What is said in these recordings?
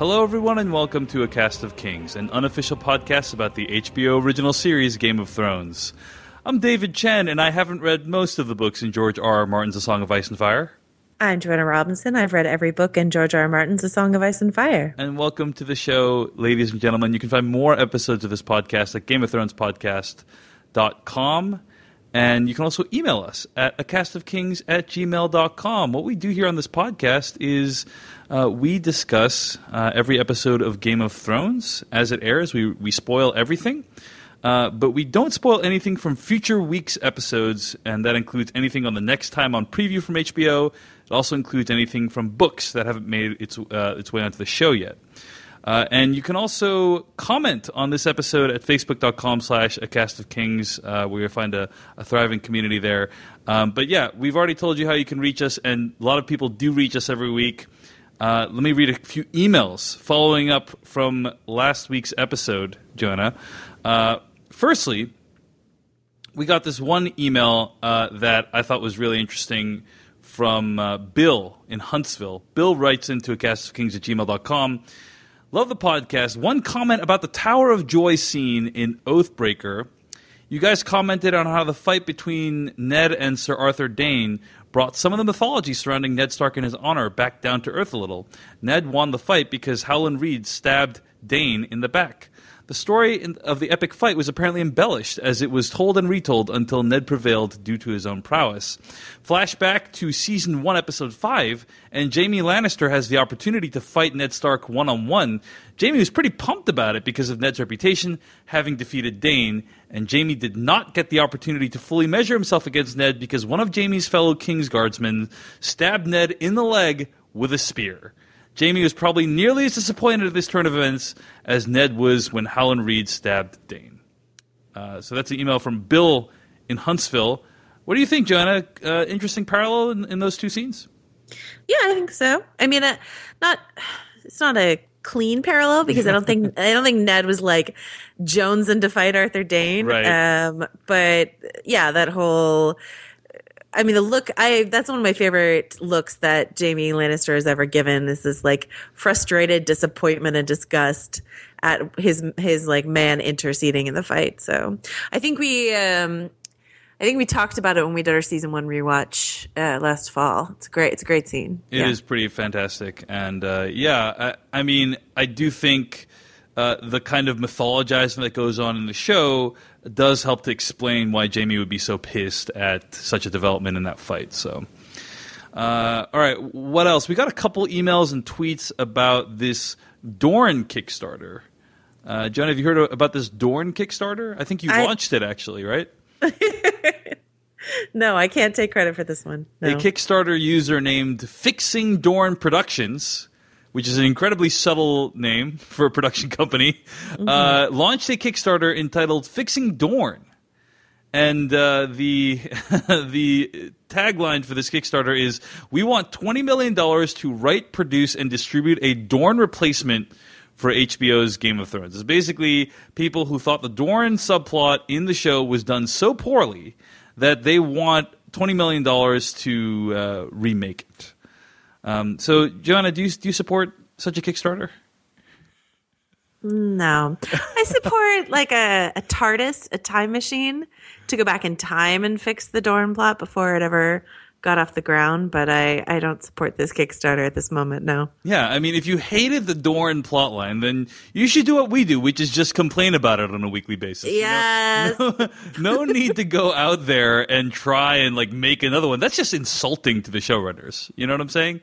Hello, everyone, and welcome to A Cast of Kings, an unofficial podcast about the HBO original series Game of Thrones. I'm David Chen, and I haven't read most of the books in George R. R. Martin's A Song of Ice and Fire. I'm Joanna Robinson. I've read every book in George R. R. Martin's A Song of Ice and Fire. And welcome to the show, ladies and gentlemen. You can find more episodes of this podcast at Game of Thrones Podcast.com. And you can also email us at a cast of kings at gmail.com. What we do here on this podcast is uh, we discuss uh, every episode of Game of Thrones as it airs. We, we spoil everything. Uh, but we don't spoil anything from future week's episodes, and that includes anything on the next time on preview from HBO. It also includes anything from books that haven't made its, uh, its way onto the show yet. Uh, and you can also comment on this episode at facebook.com slash a cast of kings uh, where you'll find a, a thriving community there. Um, but yeah, we've already told you how you can reach us, and a lot of people do reach us every week. Uh, let me read a few emails following up from last week's episode, Joanna. Uh, firstly, we got this one email uh, that I thought was really interesting from uh, Bill in Huntsville. Bill writes into a cast of kings at gmail.com. Love the podcast. One comment about the Tower of Joy scene in Oathbreaker. You guys commented on how the fight between Ned and Sir Arthur Dayne brought some of the mythology surrounding Ned Stark and his honor back down to earth a little. Ned won the fight because Howland Reed stabbed Dayne in the back. The story of the epic fight was apparently embellished, as it was told and retold until Ned prevailed due to his own prowess. Flashback to season 1, episode 5, and Jaime Lannister has the opportunity to fight Ned Stark one on one. Jaime was pretty pumped about it because of Ned's reputation, having defeated Dayne and Jaime did not get the opportunity to fully measure himself against Ned because one of Jaime's fellow Kingsguardsmen stabbed Ned in the leg with a spear. Jaime was probably nearly as disappointed at this turn of events as Ned was when Howland Reed stabbed Dayne. Uh, so that's an email from Bill in Huntsville. What do you think, Joanna? Uh, interesting parallel in, in, those two scenes? Yeah, I think so. I mean, uh, not it's not a clean parallel because I don't think I don't think Ned was like Jones and to fight Arthur Dayne. Right. Um, but yeah, that whole I mean, the look, I, that's one of my favorite looks that Jaime Lannister has ever given is this like frustrated disappointment and disgust at his, his like man interceding in the fight. So I think we, um, I think we talked about it when we did our season one rewatch uh, last fall. It's great. It's a great scene. It yeah. is pretty fantastic, and uh, yeah, I, I, mean, I do think uh, the kind of mythologizing that goes on in the show does help to explain why Jaime would be so pissed at such a development in that fight. So, uh, all right, what else? We got a couple emails and tweets about this Dorne Kickstarter. Uh, John, have you heard about this Dorne Kickstarter? I think you I... launched it actually, right? no, I can't take credit for this one. No. A Kickstarter user named Fixing Dorne Productions which is an incredibly subtle name for a production company, mm-hmm. uh, launched a Kickstarter entitled "Fixing Dorne," and uh, the the tagline for this Kickstarter is: "We want twenty million dollars to write, produce, and distribute a Dorne replacement." For HBO's Game of Thrones. It's basically people who thought the Dorne subplot in the show was done so poorly that they want $20 million to uh, remake it. Um, so, Joanna, do you do you support such a Kickstarter? No, I support like a, a TARDIS, a time machine, to go back in time and fix the Dorne plot before it ever got off the ground, but I, I don't support this Kickstarter at this moment, no. Yeah, I mean, if you hated the Dorne plotline, then you should do what we do, which is just complain about it on a weekly basis. Yes. You know? no, no need to go out there and try and like make another one. That's just insulting to the showrunners. You know what I'm saying?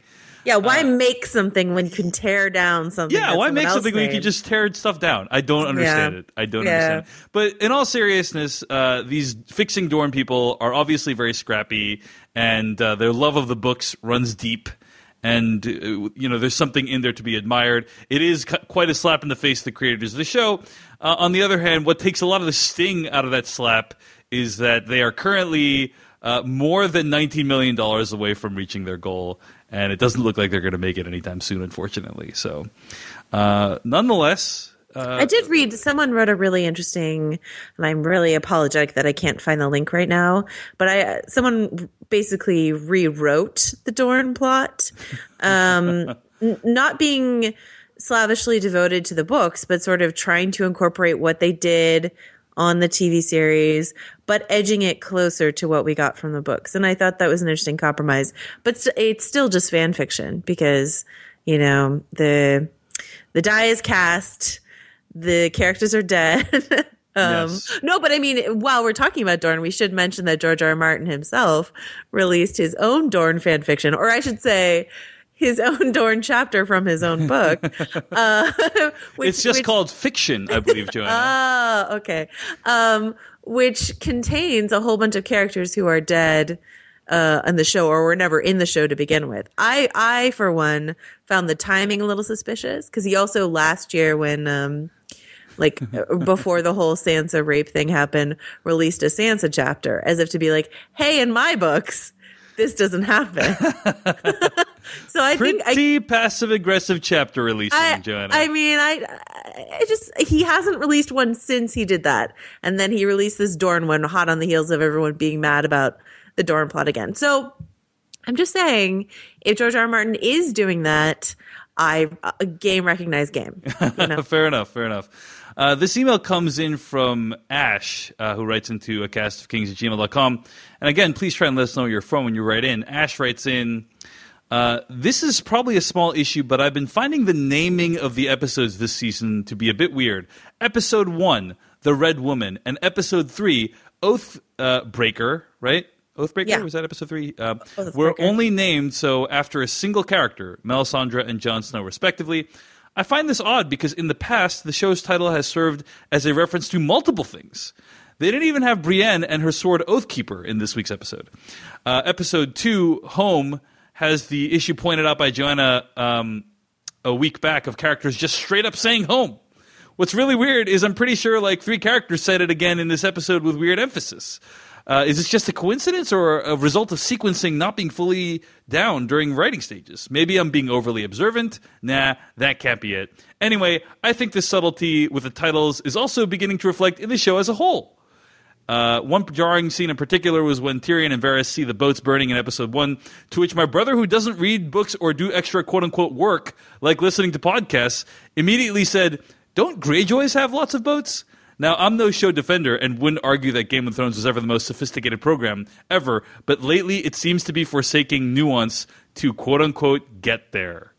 Yeah, why uh, make something when you can tear down something? Yeah, why make something made? when you can just tear stuff down? I don't understand yeah. it. I don't yeah. understand. It. But in all seriousness, uh, these fixing Dorne people are obviously very scrappy, and uh, their love of the books runs deep. And uh, you know, there's something in there to be admired. It is quite a slap in the face to the creators of the show. Uh, on the other hand, what takes a lot of the sting out of that slap is that they are currently uh, more than $19 million away from reaching their goal and it doesn't look like they're going to make it anytime soon, unfortunately. So, uh, nonetheless. Uh, I did read someone wrote a really interesting, and I'm really apologetic that I can't find the link right now. But I someone basically rewrote the Dorne plot, um, n- not being slavishly devoted to the books, but sort of trying to incorporate what they did on the TV series, but edging it closer to what we got from the books. And I thought that was an interesting compromise. But it's still just fan fiction because, you know, the the die is cast, the characters are dead. um, Yes. No, but I mean, while we're talking about Dorne, we should mention that George R. R. Martin himself released his own Dorne fan fiction, or I should say, his own Dorne chapter from his own book. uh, which- It's just which- called fiction, I believe, Joanna. Ah, okay. Um, which contains a whole bunch of characters who are dead uh, in the show or were never in the show to begin with. I, I for one, found the timing a little suspicious because he also last year when. Um, like before the whole Sansa rape thing happened, released a Sansa chapter as if to be like, "Hey, in my books, this doesn't happen." so I think I Pretty passive aggressive chapter releasing, I, Joanna. I mean, I, I just he hasn't released one since he did that, and then he released this Dorne one, hot on the heels of everyone being mad about the Dorne plot again. So I'm just saying, if George R. R. Martin is doing that, I a game recognized game. You know? fair enough, fair enough. Uh, this email comes in from Ash, uh, who writes into a cast of kings at gmail.com. And again, please try and let us know where you're from when you write in. Ash writes in, uh, this is probably a small issue, but I've been finding the naming of the episodes this season to be a bit weird. Episode 1, The Red Woman, and Episode 3, Oath uh, Breaker, right? Oathbreaker? Yeah. Was that episode 3? Uh, Oathbreaker. were only named so after a single character, Melisandre and Jon Snow, respectively. I find this odd because in the past, the show's title has served as a reference to multiple things. They didn't even have Brienne and her sword Oathkeeper in this week's episode. Uh, episode 2, Home, has the issue pointed out by Joanna um, a week back of characters just straight up saying home. What's really weird is I'm pretty sure like three characters said it again in this episode with weird emphasis. Uh, is this just a coincidence or a result of sequencing not being fully down during writing stages? Maybe I'm being overly observant. Nah, that can't be it. Anyway, I think this subtlety with the titles is also beginning to reflect in the show as a whole. Uh, one jarring scene in particular was when Tyrion and Varys see the boats burning in episode one, to which my brother, who doesn't read books or do extra quote unquote work, like listening to podcasts, immediately said, Don't Greyjoys have lots of boats? Now, I'm no show defender and wouldn't argue that Game of Thrones was ever the most sophisticated program ever, but lately it seems to be forsaking nuance to quote unquote get there.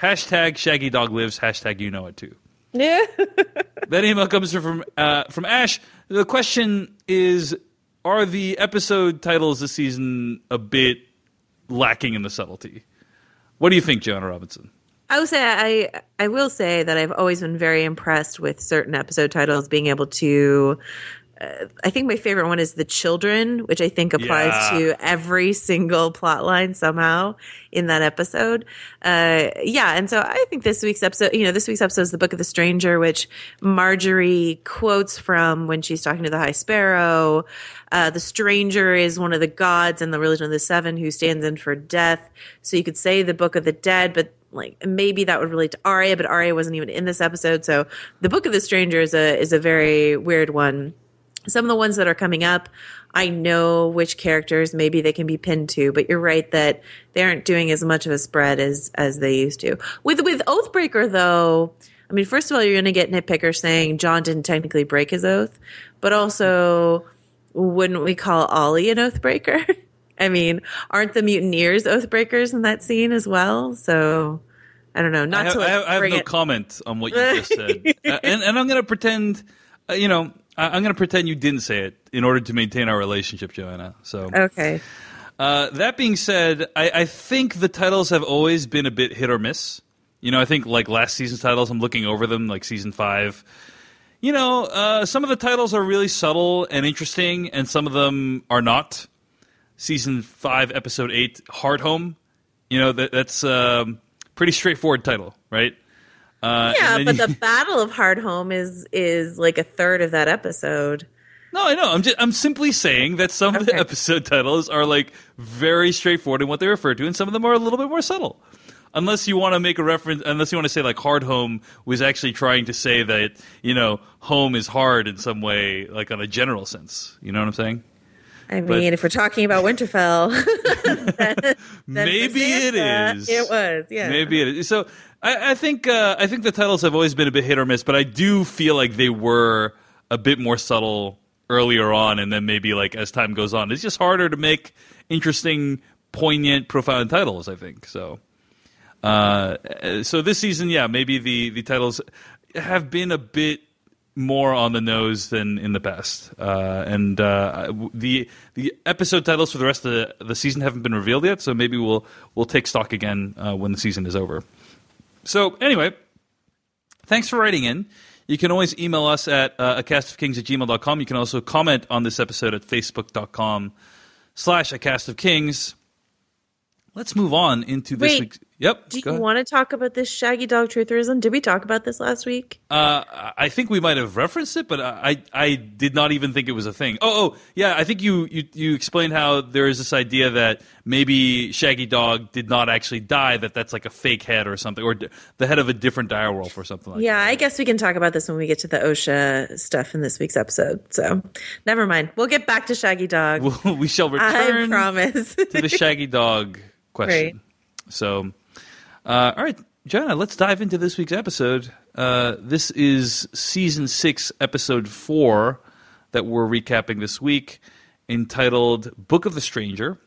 Hashtag Shaggy Dog Lives, hashtag you know it too. yeah. That email comes from uh, from Ash. The question is: Are the episode titles this season a bit lacking in the subtlety? What do you think, Joanna Robinson? I would say I I will say that I've always been very impressed with certain episode titles being able to. Uh, I think my favorite one is the children, which I think applies Yeah. to every single plot line somehow in that episode. Uh, yeah, and so I think this week's episode, you know, this week's episode is the Book of the Stranger, which Margaery quotes from when she's talking to the High Sparrow. Uh, the stranger is one of the gods in the religion of the seven who stands in for death. So you could say the Book of the Dead, but like maybe that would relate to Arya, but Arya wasn't even in this episode. So the Book of the Stranger is a is a very weird one. Some of the ones that are coming up, I know which characters maybe they can be pinned to, but you're right that they aren't doing as much of a spread as as they used to. With with Oathbreaker though, I mean, first of all, you're going to get nitpickers saying Jon didn't technically break his oath, but also, wouldn't we call Olly an oathbreaker? I mean, aren't the mutineers oathbreakers in that scene as well? So I don't know. Not I have, to like, I have, I have no it- comment on what you just said, uh, and and I'm going to pretend, uh, you know, I, I'm going to pretend you didn't say it in order to maintain our relationship, Joanna. So Okay. Uh, that being said, I, I think the titles have always been a bit hit or miss. You know, I think like last season's titles, I'm looking over them, like season five. You know, uh, some of the titles are really subtle and interesting, and some of them are not. Season five, episode eight, Hard Home. You know, that, that's um, pretty straightforward title, right? Uh, Yeah, but then the Battle of Hard Home is is like a third of that episode. No, I know. I'm just I'm simply saying that some of the episode titles are like very straightforward in what they refer to, and some of them are a little bit more subtle. Unless you want to make a reference, unless you want to say like hard home was actually trying to say that you know home is hard in some way, like on a general sense. You know what I'm saying? I But- mean, if we're talking about Winterfell, then, then Maybe for it It was, yeah. Maybe it is. So I, I think uh, I think the titles have always been a bit hit or miss, but I do feel like they were a bit more subtle earlier on, and then maybe like as time goes on, it's just harder to make interesting, poignant, profound titles. I think so. Uh, so this season, yeah, maybe the the titles have been a bit more on the nose than in the past, uh, and uh, the the episode titles for the rest of the, the season haven't been revealed yet. So maybe we'll we'll take stock again uh, when the season is over. So anyway, thanks for writing in. You can always email us at uh, a cast of kings at gmail.com. You can also comment on this episode at facebook.com slash a cast of kings. Let's move on into this Wait. week's. Yep. Do you want to talk about this shaggy dog trutherism? Did we talk about this last week? Uh, I think we might have referenced it, but I, I did not even think it was a thing. Oh, oh, yeah. I think you, you, you explained how there is this idea that maybe Shaggy Dog did not actually die; that that's like a fake head or something, or d- the head of a different direwolf or something like Yeah, I guess we can talk about this when we get to the Osha stuff in this week's episode. So, never mind. We'll get back to Shaggy Dog. we shall return I promise. to the Shaggy Dog question. Right. So, uh, all right, Joanna, let's dive into this week's episode. Uh, this is season six, episode four, that we're recapping this week, entitled "Book of the Stranger,"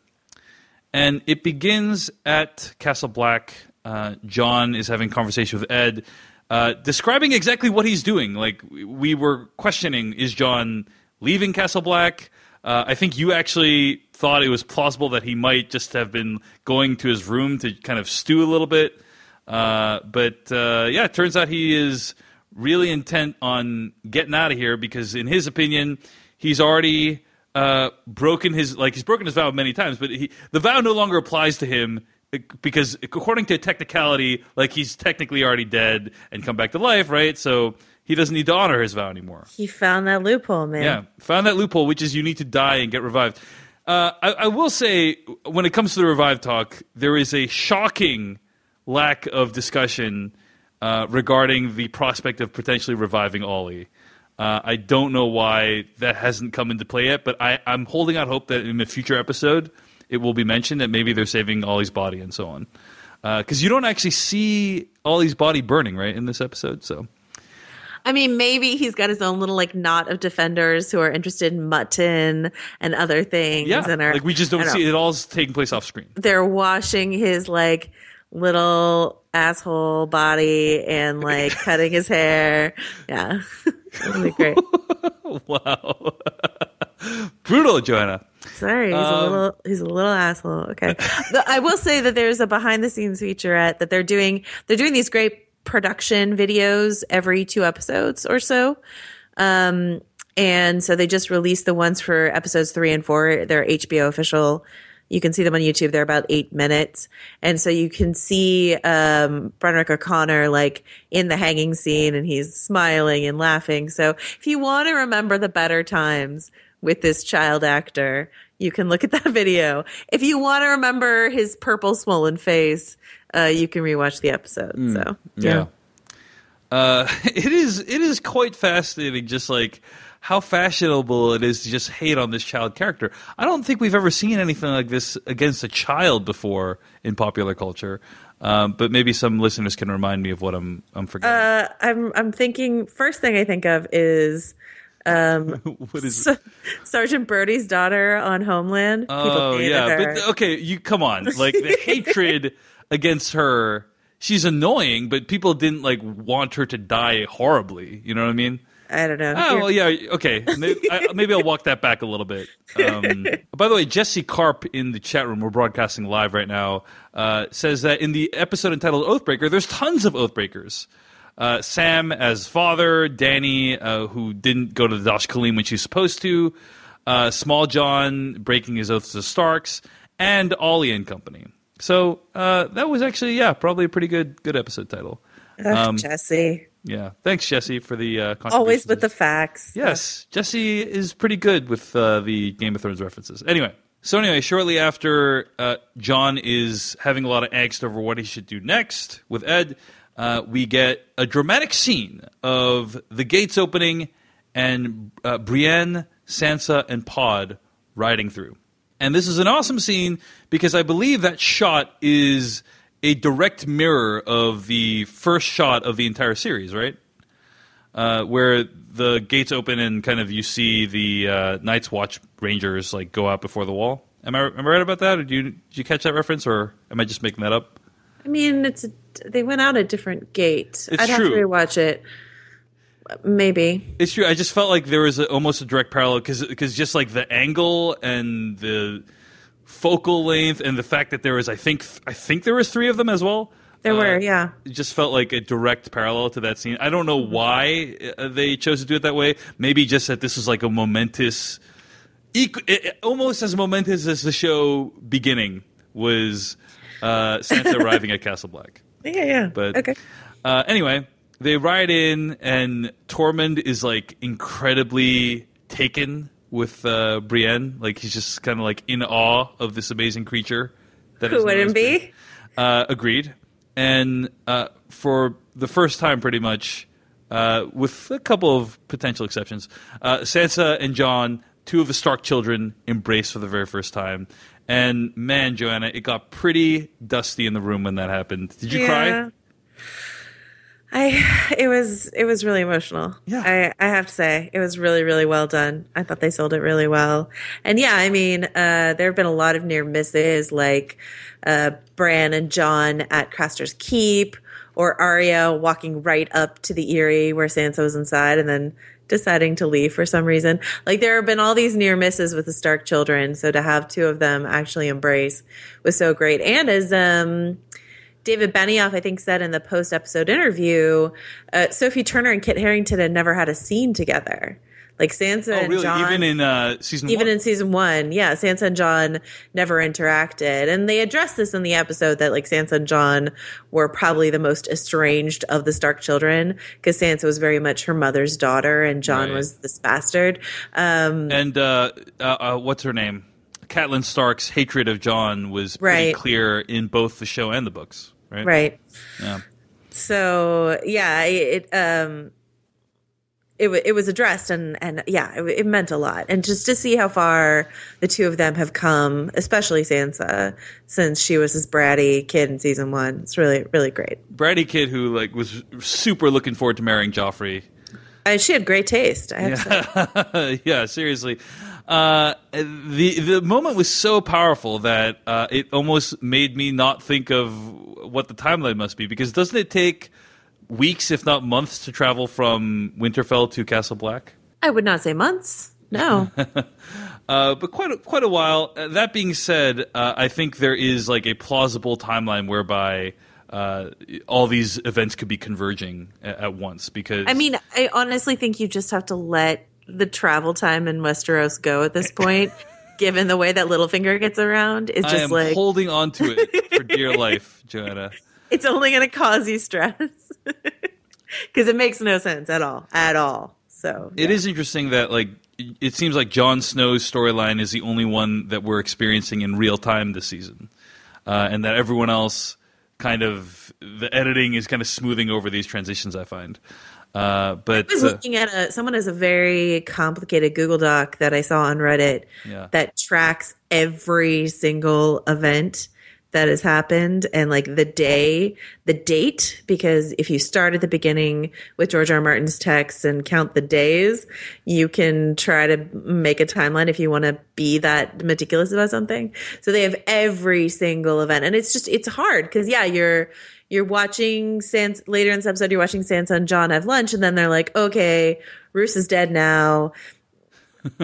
and it begins at Castle Black. Uh, Jon is having conversation with Edd, uh, describing exactly what he's doing. Like we were questioning, is Jon leaving Castle Black? Uh, I think you actually thought it was plausible that he might just have been going to his room to kind of stew a little bit. Uh, but uh, yeah, it turns out he is really intent on getting out of here because, in his opinion, he's already uh, broken his like he's broken his vow many times, but he, the vow no longer applies to him because, according to technicality, like he's technically already dead and come back to life, right? So he doesn't need to honor his vow anymore. he found that loophole, man. Yeah, found that loophole, which is you need to die and get revived. Uh, I, I will say, when it comes to the revive talk, there is a shocking lack of discussion uh, regarding the prospect of potentially reviving Olly. Uh, I don't know why that hasn't come into play yet, but I, I'm holding out hope that in a future episode it will be mentioned that maybe they're saving Olly's body and so on. Because you don't actually see Olly's body burning, right, in this episode. So I mean, maybe he's got his own little like knot of defenders who are interested in mutton and other things. yeah, and are, like we just don't I see know, it. All's taking place off screen. They're washing his like little asshole body and like cutting his hair. Yeah, it'll be great. wow. Brutal, Joanna. Sorry, he's a Um, little he's a little asshole. Okay. I will say that there's a behind the scenes featurette that they're doing they're doing these great production videos every two episodes or so. Um and so they just released the ones for episodes 3 and 4. They're HBO official. You can see them on YouTube. They're about 8 minutes. And so you can see um O'Connor like in the hanging scene and he's smiling and laughing. So if you want to remember the better times with this child actor, you can look at that video. If you want to remember his purple swollen face, uh, you can rewatch the episode. So Yeah. Uh, it is it is quite fascinating just like how fashionable it is to just hate on this child character. I don't think we've ever seen anything like this against a child before in popular culture. Um, but maybe some listeners can remind me of what I'm I'm forgetting. Uh, I'm I'm thinking first thing I think of is what is S- Sergeant Brody's daughter on Homeland. Oh yeah, her. but okay, you come on. Like the hatred against her, she's annoying, but people didn't like want her to die horribly. You know what I mean? I don't know. Oh well, yeah, okay. Maybe, I, maybe I'll walk that back a little bit. Um, by the way, Jesse Carp in the chat room, we're broadcasting live right now, uh, says that in the episode entitled Oathbreaker, there's tons of Oathbreakers. Uh, Sam as father, Dany, uh, who didn't go to the Dosh Khaleen when she's supposed to, uh, Smalljon breaking his oath to the Starks, and Olly and company. So uh, that was actually, yeah, probably a pretty good good episode title. Ugh, um, Jesse. Yeah, thanks Jesse for the uh, Always with the facts. Yes, Jesse is pretty good with uh, the Game of Thrones references. Anyway, so anyway, shortly after uh, Jon is having a lot of angst over what he should do next with Edd, uh, we get a dramatic scene of the gates opening and uh, Brienne, Sansa, and Pod riding through. And this is an awesome scene because I believe that shot is a direct mirror of the first shot of the entire series, right? Uh, where the gates open and kind of you see the uh, Night's Watch Rangers like go out before the wall. Am I am I right about that? Or do you did you catch that reference, or am I just making that up? I mean, it's a, they went out a different gate. It's I'd have to true. rewatch it. Maybe. It's true. I just felt like there was a, almost a direct parallel because just like the angle and the focal length and the fact that there was I think I think there was three of them as well. There Uh, were, yeah. It just felt like a direct parallel to that scene. I don't know why uh, they chose to do it that way. Maybe just that this was like a momentous, equ- it- it- almost as momentous as the show beginning was uh, Sansa arriving at Castle Black. Yeah, yeah. But okay. uh, anyway, they ride in, and Tormund is like incredibly taken with uh, Brienne. Like he's just kind of like in awe of this amazing creature. That Who is known as wouldn't be? Uh, agreed. And uh, for the first time, pretty much, uh, with a couple of potential exceptions, uh, Sansa and Jon, two of the Stark children, embrace for the very first time. And man, Joanna, it got pretty dusty in the room when that happened. Did you cry? I it was it was really emotional. Yeah. I, I have to say it was really really well done. I thought they sold it really well. And yeah, I mean, uh, there have been a lot of near misses like uh, Bran and Jon at Craster's Keep, or Arya walking right up to the Eyrie where Sansa was inside, and then deciding to leave for some reason. Like there have been all these near misses with the Stark children, so to have two of them actually embrace was so great. And as um David Benioff, I think, said in the post episode interview, uh, Sophie Turner and Kit Harington had never had a scene together. Like Sansa Oh, and? Jon, Even in uh, season even one? in season one, yeah, Sansa and Jon never interacted, and they addressed this in the episode that like Sansa and Jon were probably the most estranged of the Stark children because Sansa was very much her mother's daughter, and Jon Right. was this bastard. Um, and uh, uh, uh, what's her name? Catelyn Stark's hatred of Jon was pretty Right. clear in both the show and the books, right? right. Yeah. so yeah it um it, wa- it was addressed and and yeah it, it meant a lot and just to see how far the two of them have come especially sansa since she was this bratty kid in season one it's really really great Brady Kid, who like was super looking forward to marrying Joffrey. and she had great taste i have to say yeah, seriously. Uh, the the moment was so powerful that uh, it almost made me not think of what the timeline must be because doesn't it take weeks, if not months, to travel from Winterfell to Castle Black? i would not say months no Uh, but quite a, quite a while. Uh, that being said, uh, I think there is like a plausible timeline whereby uh, all these events could be converging at, at once. Because i mean i honestly think you just have to let the travel time in westeros go at this point given the way that Littlefinger gets around it's just like holding on to it for dear life, Joanna. it's only going to cause you stress because it makes no sense at all at all so It is interesting that like it seems like Jon Snow's storyline is the only one that we're experiencing in real time this season, uh, and that everyone else kind of the editing is kind of smoothing over these transitions. I find, uh, but I was uh, looking at a someone has a very complicated Google Doc that I saw on Reddit Yeah. that tracks every single event that has happened and like the day, the date, because if you start at the beginning with George R. R. Martin's text and count the days, you can try to make a timeline if you want to be that meticulous about something. So they have every single event and it's just, it's hard because yeah, you're, you're watching Sans later in this episode, you're watching Sansa and Jon have lunch, and then they're like, okay, Roose is dead now.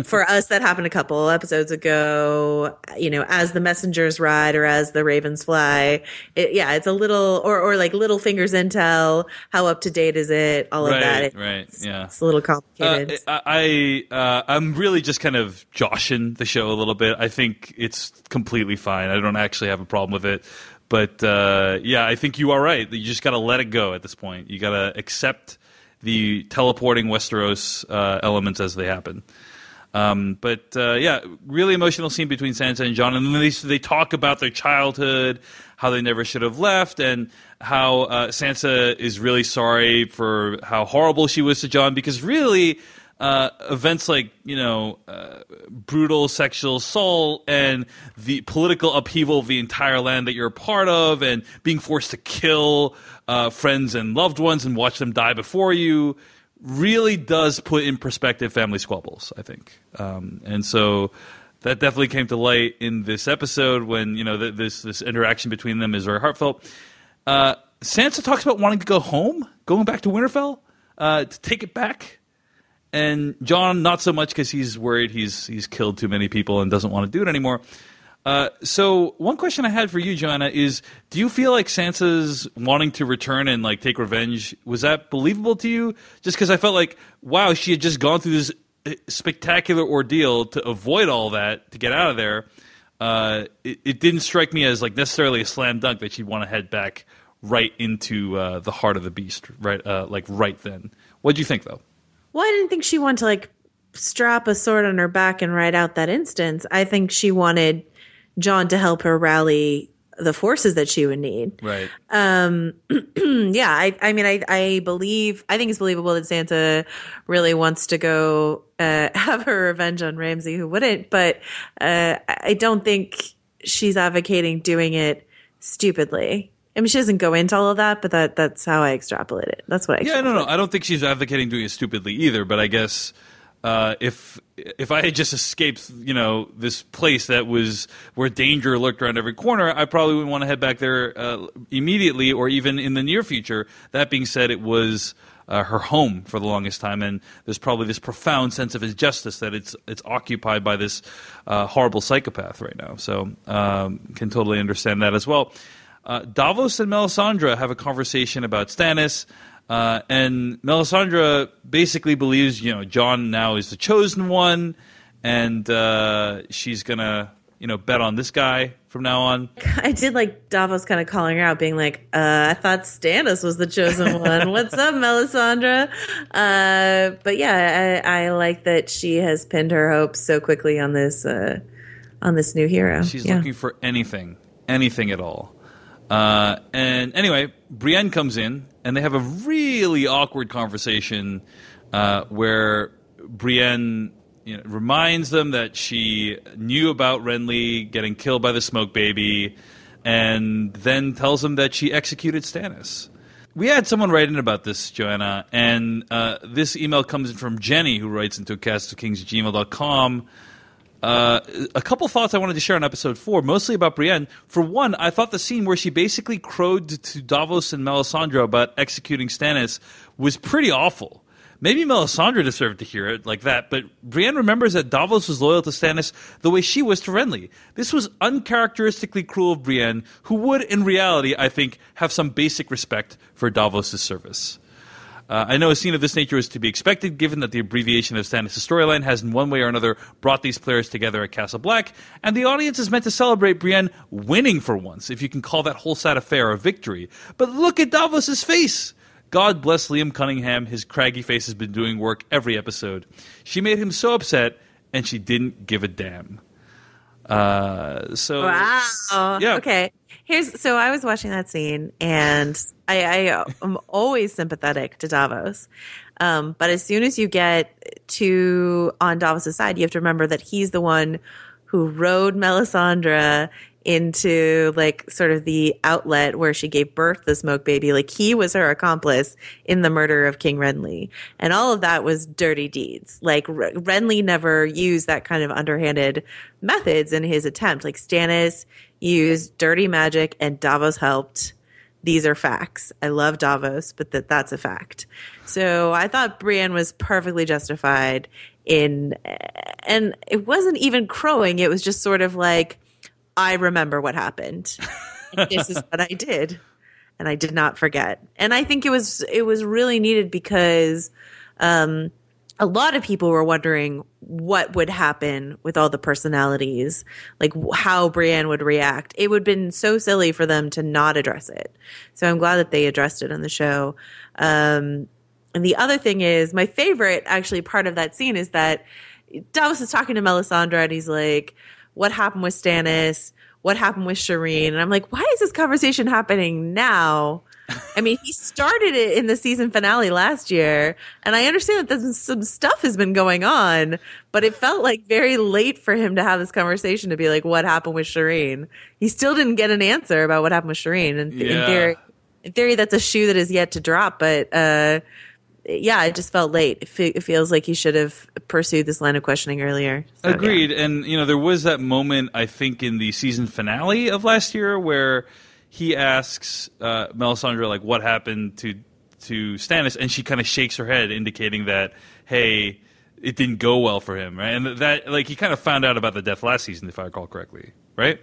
For us, that happened a couple episodes ago. You know, as the messengers ride or as the ravens fly. It, yeah, it's a little, or or like Littlefinger's intel. How up to date is it? All of that. It- right, yeah. It's a little Uh, complicated. I I, uh, I'm really just kind of joshing the show a little bit. I think it's completely fine. I don't actually have a problem with it. But uh, yeah, I think you are right. You just got to let it go at this point. You got to accept the teleporting Westeros uh, elements as they happen. Um, but uh, yeah, really emotional scene between Sansa and Jon, and then they they talk about their childhood, how they never should have left, and how uh, Sansa is really sorry for how horrible she was to Jon because really. uh, events like you know uh, brutal sexual assault and the political upheaval of the entire land that you're a part of, and being forced to kill uh, friends and loved ones and watch them die before you, really does put in perspective family squabbles. I think, um, and so that definitely came to light in this episode when you know th- this this interaction between them is very heartfelt. Uh, Sansa talks about wanting to go home, going back to Winterfell uh, to take it back, and Jon, not so much because he's worried he's he's killed too many people and doesn't want to do it anymore. Uh, so one question I had for you, Joanna, is: Do you feel like Sansa's wanting to return and like take revenge was that believable to you? Just because I felt like, wow, she had just gone through this uh, spectacular ordeal to avoid all that to get out of there. Uh, it, it, didn't strike me as like necessarily a slam dunk that she'd want to head back right into uh, the heart of the beast, right? Uh, like right then. What do you think, though? Well, I didn't think she wanted to like strap a sword on her back and ride out that instance. I think she wanted Jon to help her rally the forces that she would need. Right. Um, yeah, I, I mean, I, I believe, I think it's believable that Sansa really wants to go uh, have her revenge on Ramsay who wouldn't, but uh, I don't think she's advocating doing it stupidly. I mean, she doesn't go into all of that, but that that's how I extrapolate it. That's what I. Yeah, no, no. I don't think she's advocating doing it stupidly either. But I guess uh, if if I had just escaped, you know, this place that was where danger lurked around every corner, I probably wouldn't want to head back there uh, immediately or even in the near future. That being said, it was. Uh, her home for the longest time, and there's probably this profound sense of injustice that it's it's occupied by this uh, horrible psychopath right now. So um, can totally understand that as well. Uh, Davos and Melisandre have a conversation about Stannis. Uh, and Melisandre basically believes, you know, Jon now is the chosen one, and uh, she's gonna, you know, bet on this guy from now on. I did like Davos kind of calling her out, being like, uh, "I thought Stannis was the chosen one. What's up, Melisandre?" Uh, but yeah, I, I, like that she has pinned her hopes so quickly on this uh, on this new hero. She's yeah. looking for anything, anything at all. Uh, and anyway, Brienne comes in, and they have a really awkward conversation uh, where Brienne you know, reminds them that she knew about Renly getting killed by the smoke baby, and then tells them that she executed Stannis. We had someone write in about this, Joanna, and uh, this email comes in from Jenny, who writes into castofkings at gmail.com. Uh, a couple thoughts I wanted to share on episode four, mostly about Brienne. For one, I thought the scene where she basically crowed to Davos and Melisandre about executing Stannis was pretty awful. Maybe Melisandre deserved to hear it like that, but Brienne remembers that Davos was loyal to Stannis the way she was to Renly. This was uncharacteristically cruel of Brienne, who would, in reality, I think, have some basic respect for Davos' service. Uh, I know a scene of this nature is to be expected, given that the abbreviation of Stannis' storyline has, in one way or another, brought these players together at Castle Black, and the audience is meant to celebrate Brienne winning for once, if you can call that whole sad affair a victory. But look at Davos' face! God bless Liam Cunningham. His craggy face has been doing work every episode. She made him so upset, and she didn't give a damn. Uh, so wow. Yeah. Okay. Here's so I was watching that scene, and I, I am always sympathetic to Davos. Um, but as soon as you get to on Davos' side, you have to remember that he's the one who rode Melisandre into like sort of the outlet where she gave birth to smoke baby. Like he was her accomplice in the murder of King Renly. And all of that was dirty deeds. Like Renly never used that kind of underhanded methods in his attempt. Like Stannis used dirty magic and Davos helped. These are facts. I love Davos, but that that's a fact. So I thought Brienne was perfectly justified in, and it wasn't even crowing. It was just sort of like, I remember what happened. this is what I did, and I did not forget. And I think it was it was really needed because um, a lot of people were wondering what would happen with all the personalities, like how Brienne would react. It would have been so silly for them to not address it. So I'm glad that they addressed it on the show. Um, and the other thing is, my favorite actually part of that scene is that Davos is talking to Melisandre and he's like, What happened with Stannis? What happened with Shireen? And I'm like, Why is this conversation happening now? I mean, he started it in the season finale last year, and I understand that some stuff has been going on, but it felt like very late for him to have this conversation to be like, "What happened with Shireen?" He still didn't get an answer about what happened with Shireen, and Yeah. in theory, in theory, that's a shoe that is yet to drop. But uh, yeah, it just felt late. It, fe- it feels like he should have pursued this line of questioning earlier. So, yeah. Agreed. And, you know, there was that moment, I think, in the season finale of last year where he asks uh, Melisandre, like, what happened to, to Stannis? And she kind of shakes her head, indicating that, hey, it didn't go well for him, right? And that, like, he kind of found out about the death last season, if I recall correctly, right?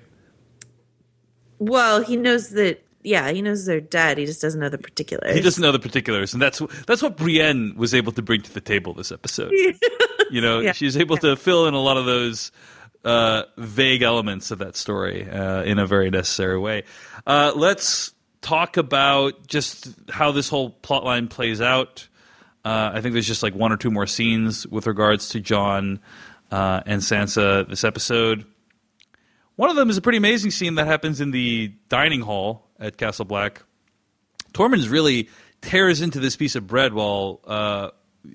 Well, he knows that. Yeah, he knows they're dead. He just doesn't know the particulars. He doesn't know the particulars, and that's that's what Brienne was able to bring to the table this episode. you know, Yeah. she was able to fill in a lot of those uh, vague elements of that story uh, in a very necessary way. Uh, let's talk about just how this whole plot line plays out. Uh, I think there's just like one or two more scenes with regards to John uh, and Sansa this episode. One of them is a pretty amazing scene that happens in the dining hall at Castle Black. Tormund really tears into this piece of bread while uh,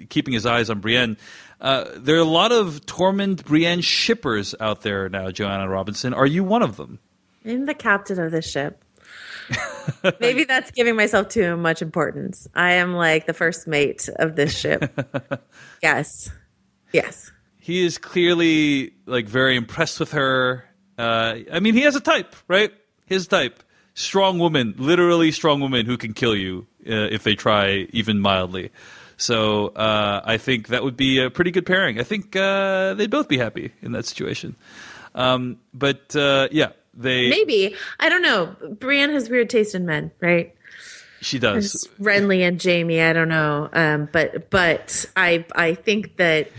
keeping his eyes on Brienne. Uh, there are a lot of Tormund Brienne shippers out there now, Joanna Robinson. Are you one of them? I'm the captain of this ship. Maybe that's giving myself too much importance. I am like the first mate of this ship. yes. Yes. He is clearly like very impressed with her. Uh, I mean, he has a type, right? His type, strong woman, literally strong woman who can kill you uh, if they try even mildly. So uh, I think that would be a pretty good pairing. I think uh, they'd both be happy in that situation. Um, but uh, yeah, they Maybe. I don't know. Brienne has weird taste in men, right? she does. Renly and Jaime, I don't know. Um, but but I I think that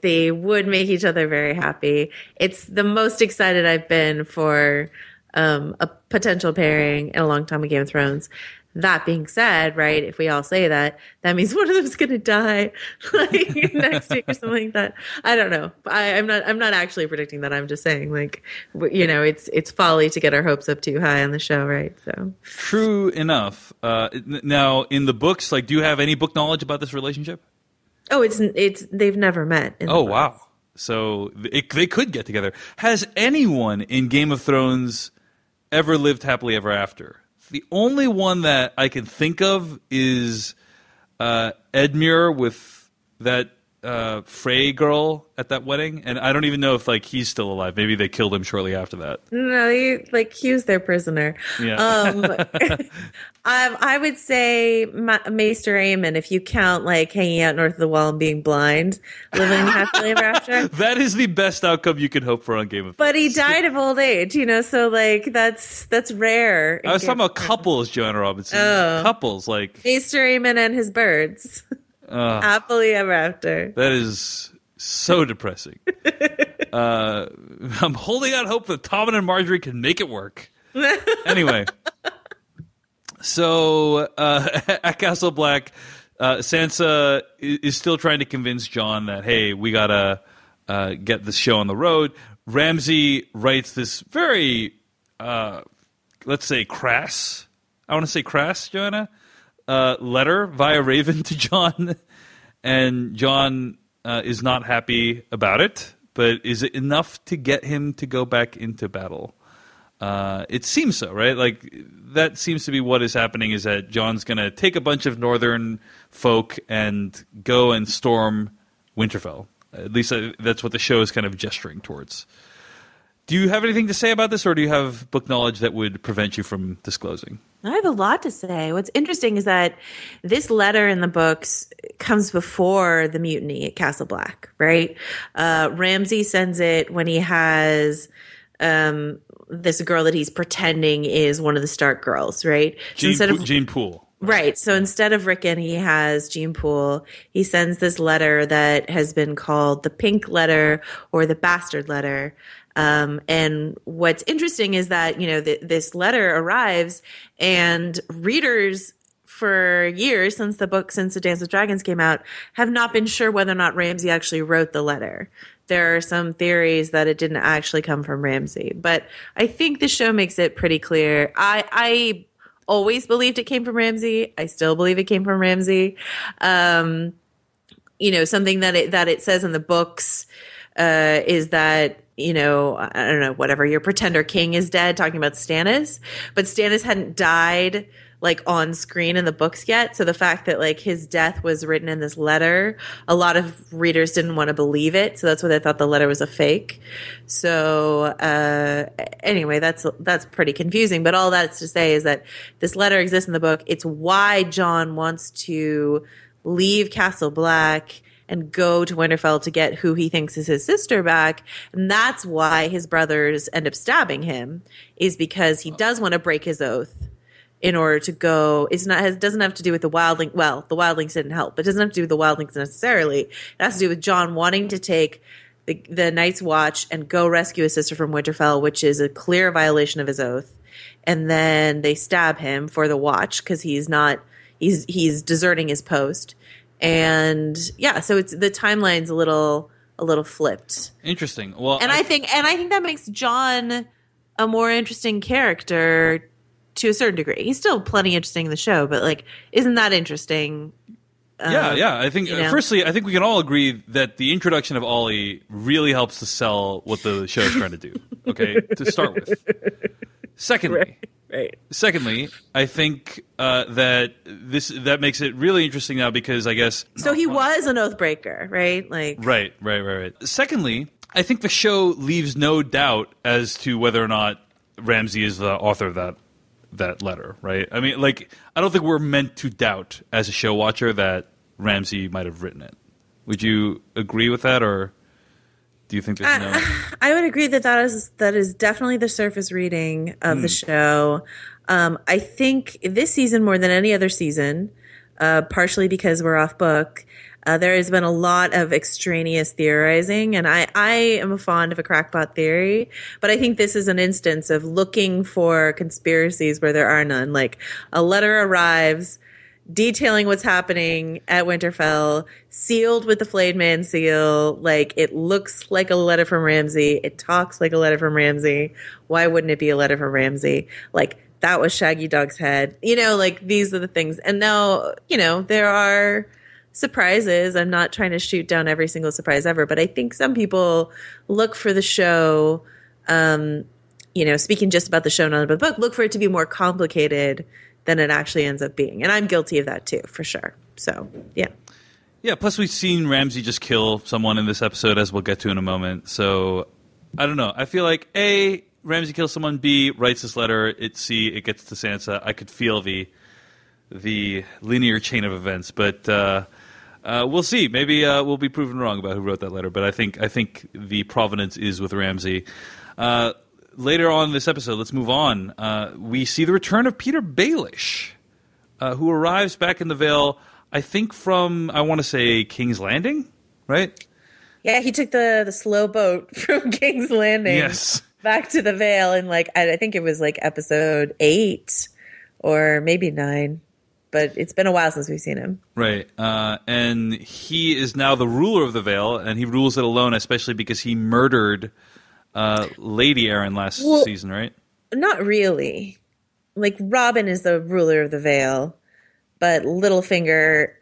they would make each other very happy. It's the most excited I've been for um, a potential pairing in a long time with Game of Thrones. That being said, right, if we all say that, that means one of them's gonna die like next week or something like that. I don't know. I, I'm not I'm not actually predicting that. I'm just saying like you know, it's it's folly to get our hopes up too high on the show, right? So True enough. Uh, now, in the books, like, do you have any book knowledge about this relationship? Oh, it's it's they've never met. in Oh wow! So it, they could get together. Has anyone in Game of Thrones ever lived happily ever after? The only one that I can think of is uh, Edmure with that uh, Frey girl at that wedding, and I don't even know if like he's still alive. Maybe they killed him shortly after that. No, he, like he was their prisoner. Yeah. Um, um, I would say Ma- Maester Aemon, if you count like hanging out north of the wall and being blind, living happily ever after. That is the best outcome you can hope for on Game of. Thrones. But he died of old age, you know, so like that's that's rare. I was Game talking about couples, Joanna Robinson. Oh. Couples, like Maester Aemon and his birds, uh, happily ever after. That is so depressing. uh, I'm holding out hope that Tommen and Margaery can make it work. Anyway, so uh, at Castle Black, uh, Sansa is still trying to convince Jon that hey, we gotta uh, get this show on the road. Ramsay writes this very, uh, let's say, crass. I want to say crass, Joanna. Uh, letter via Raven to Jon, and Jon uh, is not happy about it. But is it enough to get him to go back into battle? Uh, it seems so, right? Like that seems to be what is happening. Is that Jon's going to take a bunch of northern folk and go and storm Winterfell? At least uh, that's what the show is kind of gesturing towards. Do you have anything to say about this, or do you have book knowledge that would prevent you from disclosing? I have a lot to say. What's interesting is that this letter in the books comes before the mutiny at Castle Black, right? Uh, Ramsay sends it when he has um, this girl that he's pretending is one of the Stark girls, right? So instead of Jeyne Poole. Right. So instead of Rickon, he has Jeyne Poole. He sends this letter that has been called the pink letter or the bastard letter. Um, and what's interesting is that, you know, th- this letter arrives and readers for years since the book, since the Dance of Dragons came out, have not been sure whether or not Ramsay actually wrote the letter. There are some theories that it didn't actually come from Ramsay, but I think the show makes it pretty clear. I, I always believed it came from Ramsay. I still believe it came from Ramsay. Um, you know, something that it that it says in the books uh, is that you know, I don't know, whatever your pretender king is dead, talking about Stannis, but Stannis hadn't died like on screen in the books yet. So the fact that like his death was written in this letter, a lot of readers didn't want to believe it. So that's why they thought the letter was a fake. So uh, anyway, that's that's pretty confusing. But all that's to say is that this letter exists in the book. It's why Jon wants to leave Castle Black and go to Winterfell to get who he thinks is his sister back. And that's why his brothers end up stabbing him, is because he does want to break his oath in order to go. It's not has doesn't have to do with the wildling. Well, the wildlings didn't help, but it doesn't have to do with the wildlings necessarily. It has to do with Jon wanting to take the, the Night's Watch and go rescue his sister from Winterfell, which is a clear violation of his oath. And then they stab him for the watch because he's not he's he's deserting his post and yeah, so it's the timeline's a little a little flipped. Interesting. Well, and I, I think and I think that makes Jon a more interesting character to a certain degree. He's still plenty interesting in the show, but like, isn't that interesting? yeah, um, yeah. I think you know? firstly, I think we can all agree that the introduction of Olly really helps to sell what the show is trying to do. Okay, to start with. Secondly, right. Right. Secondly, I think uh, that this that makes it really interesting now because I guess so. he was an oath breaker, right? Like right, right, right, right. Secondly, I think the show leaves no doubt as to whether or not Ramsay is the author of that that letter, right? I mean, like I don't think we're meant to doubt as a show watcher that Ramsay might have written it. Would you agree with that, or? Do you think there's no? I, I would agree that that is that is definitely the surface reading of mm. the hmm. show. Um, I think this season more than any other season, uh, partially because we're off book. Uh, there has been a lot of extraneous theorizing, and I, I am a fond of a crackpot theory, but I think this is an instance of looking for conspiracies where there are none. Like a letter arrives, detailing what's happening at Winterfell, sealed with the flayed man seal. Like it looks like a letter from Ramsay. It talks like a letter from Ramsay. Why wouldn't it be a letter from Ramsay? Like that was Shaggydog's head. You know, like these are the things. And now, you know, there are surprises. I'm not trying to shoot down every single surprise ever, but I think some people look for the show, um, you know, speaking just about the show, not about the book, look for it to be more complicated than it actually ends up being. And I'm guilty of that too, for sure. So, yeah. Yeah, plus we've seen Ramsay just kill someone in this episode, as we'll get to in a moment. So, I don't know. I feel like A, Ramsay kills someone, B, writes this letter, it C, it gets to Sansa. I could feel the the linear chain of events, but uh, uh, we'll see. Maybe uh, we'll be proven wrong about who wrote that letter, but I think I think the provenance is with Ramsay. Uh, later on in this episode, let's move on. Uh, we see the return of Petyr Baelish, uh, who arrives back in the Vale. I think from I want to say King's Landing, right? Yeah, he took the the slow boat from King's Landing. Yes. Back to the Vale, and like I, think it was like episode eight or maybe nine but it's been a while since we've seen him. Right. Uh, and he is now the ruler of the Vale, and he rules it alone, especially because he murdered uh, Lady Arryn last well, season, right? Not really. Like Robin is the ruler of the Vale, but Littlefinger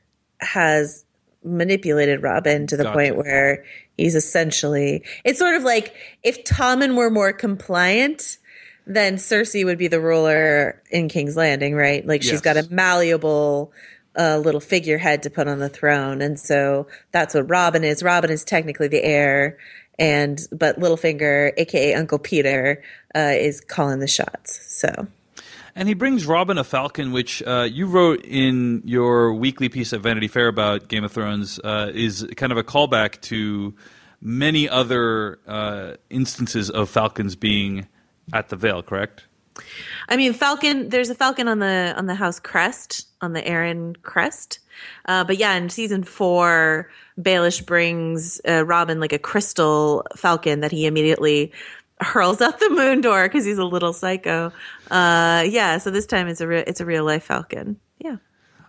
has manipulated Robin to the gotcha. point where he's essentially it's sort of like if Tommen were more compliant, then Cersei would be the ruler in King's Landing, right? Like yes. she's got a malleable uh, little figurehead to put on the throne, and so that's what Robin is. Robin is technically the heir, and but Littlefinger, aka Uncle Peter, uh, is calling the shots. So. And he brings Robin a falcon, which uh, you wrote in your weekly piece at Vanity Fair about Game of Thrones, uh, is kind of a callback to many other uh, instances of falcons being at the Vale. Correct? I mean, falcon. There's a falcon on the on the house crest, on the Arryn crest. Uh, but yeah, in season four, Baelish brings uh, Robin like a crystal falcon that he immediately hurls out the moon door because he's a little psycho. Uh, yeah, so this time it's a re- it's a real life falcon. Yeah.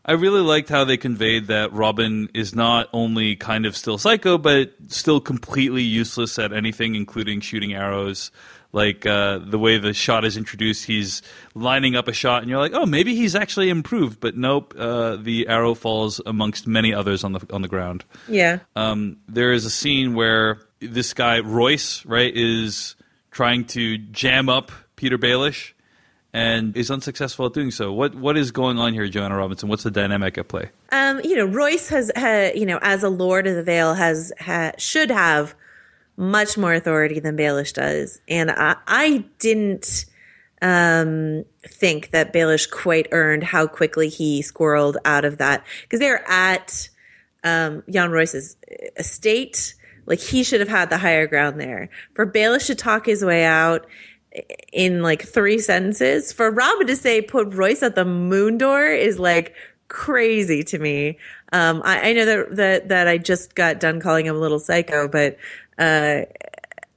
I really liked how they conveyed that Robin is not only kind of still psycho, but still completely useless at anything, including shooting arrows. Like uh, the way the shot is introduced, he's lining up a shot, and you're like, oh, maybe he's actually improved. But nope, uh, the arrow falls amongst many others on the on the ground. Yeah. Um, there is a scene where this guy Royce, right, is trying to jam up Petyr Baelish and is unsuccessful at doing so. What what is going on here, Joanna Robinson? What's the dynamic at play? Um, you know, Royce has, ha, you know, as a Lord of the Vale, has ha, should have much more authority than Baelish does, and I, I didn't um, think that Baelish quite earned how quickly he squirreled out of that because they're at um, Yohn Royce's estate. Like he should have had the higher ground there. For Baelish to talk his way out in like three sentences, for Robin to say put Royce at the moon door is like crazy to me. Um, I, I know that, that that I just got done calling him a little psycho, but uh,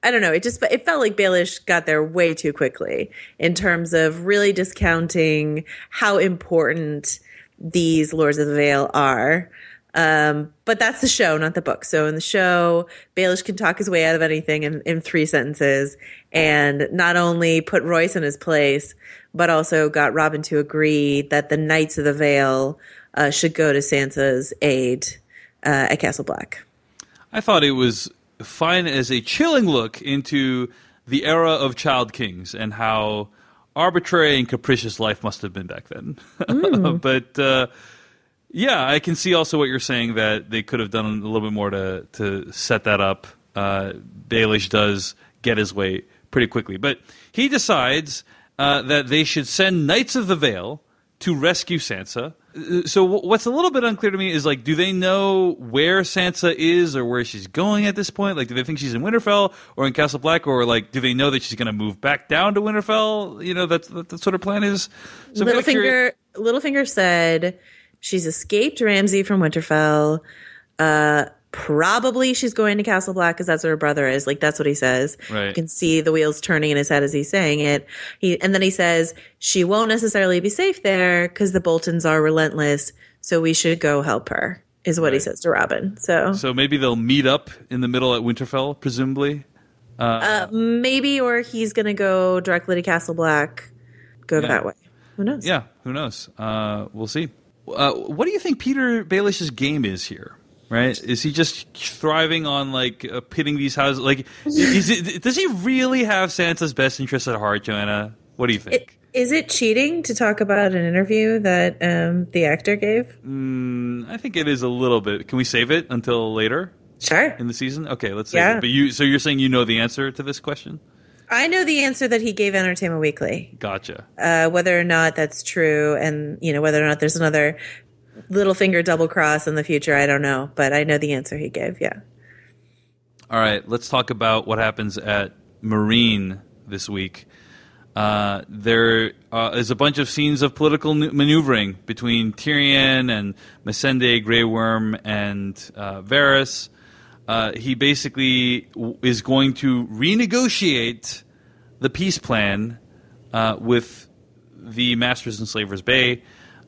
I don't know. It just it felt like Baelish got there way too quickly in terms of really discounting how important these Lords of the Vale are. Um, but that's the show, not the book. So in the show, Baelish can talk his way out of anything in, in three sentences and not only put Royce in his place, but also got Robin to agree that the Knights of the Vale uh, should go to Sansa's aid uh, at Castle Black. I thought it was fine as a chilling look into the era of child kings and how arbitrary and capricious life must have been back then. Mm. but uh, yeah, I can see also what you're saying that they could have done a little bit more to to set that up. Uh, Baelish does get his way pretty quickly, but he decides uh, that they should send Knights of the Vale to rescue Sansa. So what's a little bit unclear to me is like, do they know where Sansa is or where she's going at this point? Like, do they think she's in Winterfell or in Castle Black, or like, do they know that she's going to move back down to Winterfell? You know, that's that's what her plan is. So Littlefinger, Littlefinger said She's escaped Ramsay from Winterfell. Uh, probably she's going to Castle Black because that's where her brother is. Like that's what he says. Right. You can see the wheels turning in his head as he's saying it. He and then he says she won't necessarily be safe there because the Boltons are relentless. So we should go help her. Is what right. he says to Robin. So so maybe they'll meet up in the middle at Winterfell, presumably. Uh, uh, maybe, or he's going to go directly to Castle Black. Go yeah. that way. Who knows? Yeah, who knows? Uh, we'll see. Uh, what do you think Petyr Baelish's game is here? Right? Is he just thriving on like uh, pitting these houses? Like, is it, does he really have Sansa's best interest at heart, Joanna? What do you think? It, is it cheating to talk about an interview that um, the actor gave? Mm, I think it is a little bit. Can we save it until later? Sure. In the season? Okay, let's save yeah. it. But you, so you're saying you know the answer to this question? I know the answer that he gave Entertainment Weekly. Gotcha. Uh, whether or not that's true, and you know whether or not there's another Littlefinger double cross in the future, I don't know, but I know the answer he gave. Yeah. All right, let's talk about what happens at Meereen this week. Uh, there uh, is a bunch of scenes of political maneuvering between Tyrion and Missandei, Grey Worm, and uh, Varys uh, he basically is going to renegotiate the peace plan uh, with the Masters and Slavers Bay.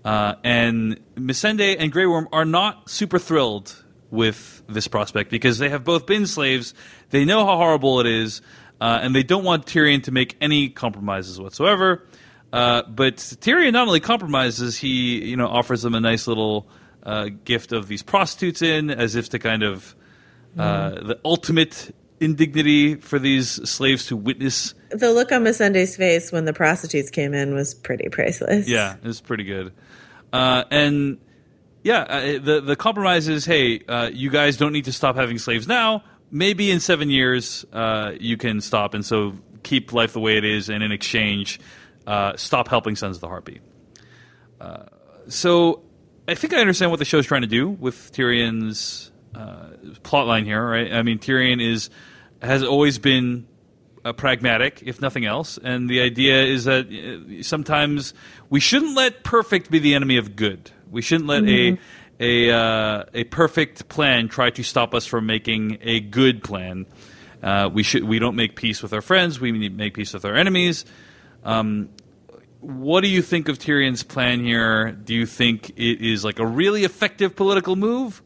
Uh, and Missandei and Grey Worm are not super thrilled with this prospect because they have both been slaves. They know how horrible it is, uh, and they don't want Tyrion to make any compromises whatsoever. Uh, but Tyrion not only compromises, he you know offers them a nice little uh, gift of these prostitutes in, as if to kind of uh, the ultimate indignity for these slaves to witness. The look on Missandei's face when the prostitutes came in was pretty priceless. Yeah, it was pretty good. Uh, and yeah, uh, the the compromise is, hey, uh, you guys don't need to stop having slaves now. Maybe in seven years uh, you can stop, and so keep life the way it is, and in exchange, uh, stop helping Sons of the Harpy. so I think I understand what the show's trying to do with Tyrion's uh, plot line here, right? I mean, Tyrion is has always been uh, pragmatic, if nothing else, and the idea is that uh, sometimes we shouldn't let perfect be the enemy of good. We shouldn't let mm-hmm. a a uh, a perfect plan try to stop us from making a good plan. Uh, we should we don't make peace with our friends. We make peace with our enemies. Um, what do you think of Tyrion's plan here? Do you think it is like a really effective political move,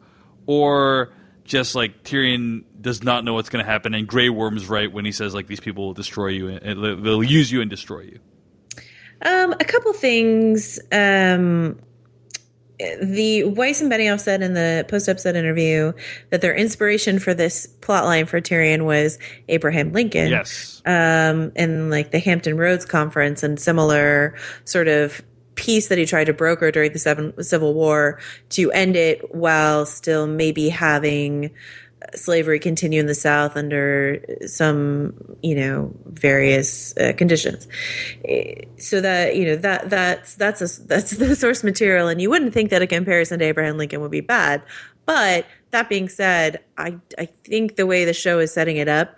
or just like Tyrion does not know what's going to happen, and Grey Worm's right when he says like these people will destroy you and they'll use you and destroy you. Um, a couple things. Um, the Weiss and Benioff said in the post episode interview that their inspiration for this plot line for Tyrion was Abraham Lincoln. Yes. Um, and like the Hampton Roads Conference and similar sort of peace that he tried to broker during the seven, Civil War to end it while still maybe having slavery continue in the South under some, you know, various uh, conditions. So that you know that that's that's a, that's the source material, and you wouldn't think that a comparison to Abraham Lincoln would be bad. But that being said, I I think the way the show is setting it up.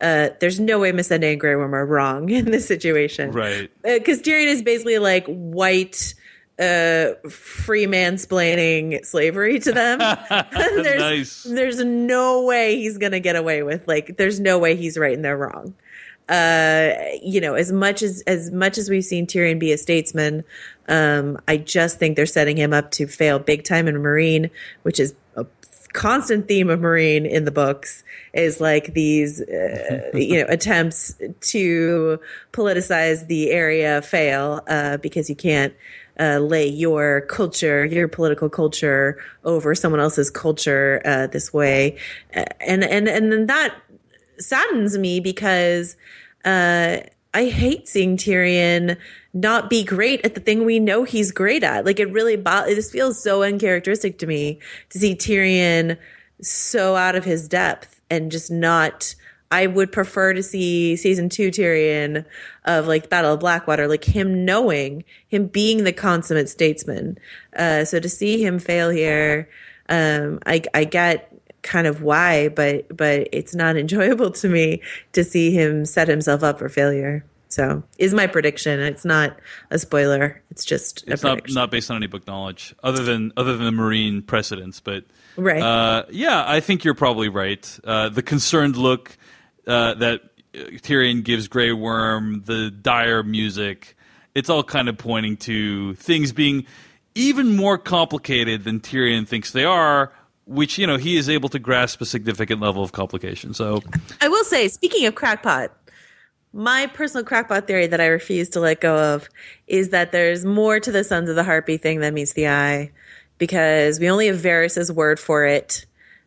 Uh, there's no way Miss Missandei and Grey Worm are wrong in this situation, right? Because uh, Tyrion is basically like white uh, free mansplaining slavery to them. there's, nice. there's no way he's gonna get away with like. There's no way he's right and they're wrong. Uh, you know, as much as as much as we've seen Tyrion be a statesman, um, I just think they're setting him up to fail big time in Meereen which is constant theme of Meereen in the books is like these uh, you know attempts to politicize the area fail uh, because you can't uh, lay your culture, your political culture over someone else's culture uh, this way, and and and then that saddens me because uh, I hate seeing Tyrion not be great at the thing we know he's great at. Like it really, bo- this feels so uncharacteristic to me to see Tyrion so out of his depth and just not I would prefer to see season two Tyrion of like Battle of Blackwater, like him knowing, him being the consummate statesman. Uh, so to see him fail here, um, I, I get kind of why, but but it's not enjoyable to me to see him set himself up for failure. So is my prediction. It's not a spoiler. It's just it's not not based on any book knowledge other than other than the Meereen precedents. But right, uh, yeah, I think you're probably right. Uh, the concerned look uh, that Tyrion gives Grey Worm, the dire music, it's all kind of pointing to things being even more complicated than Tyrion thinks they are, which, you know, he is able to grasp a significant level of complication. So I will say, speaking of crackpot, my personal crackpot theory that I refuse to let go of is that there's more to the Sons of the Harpy thing than meets the eye because we only have Varys's word for it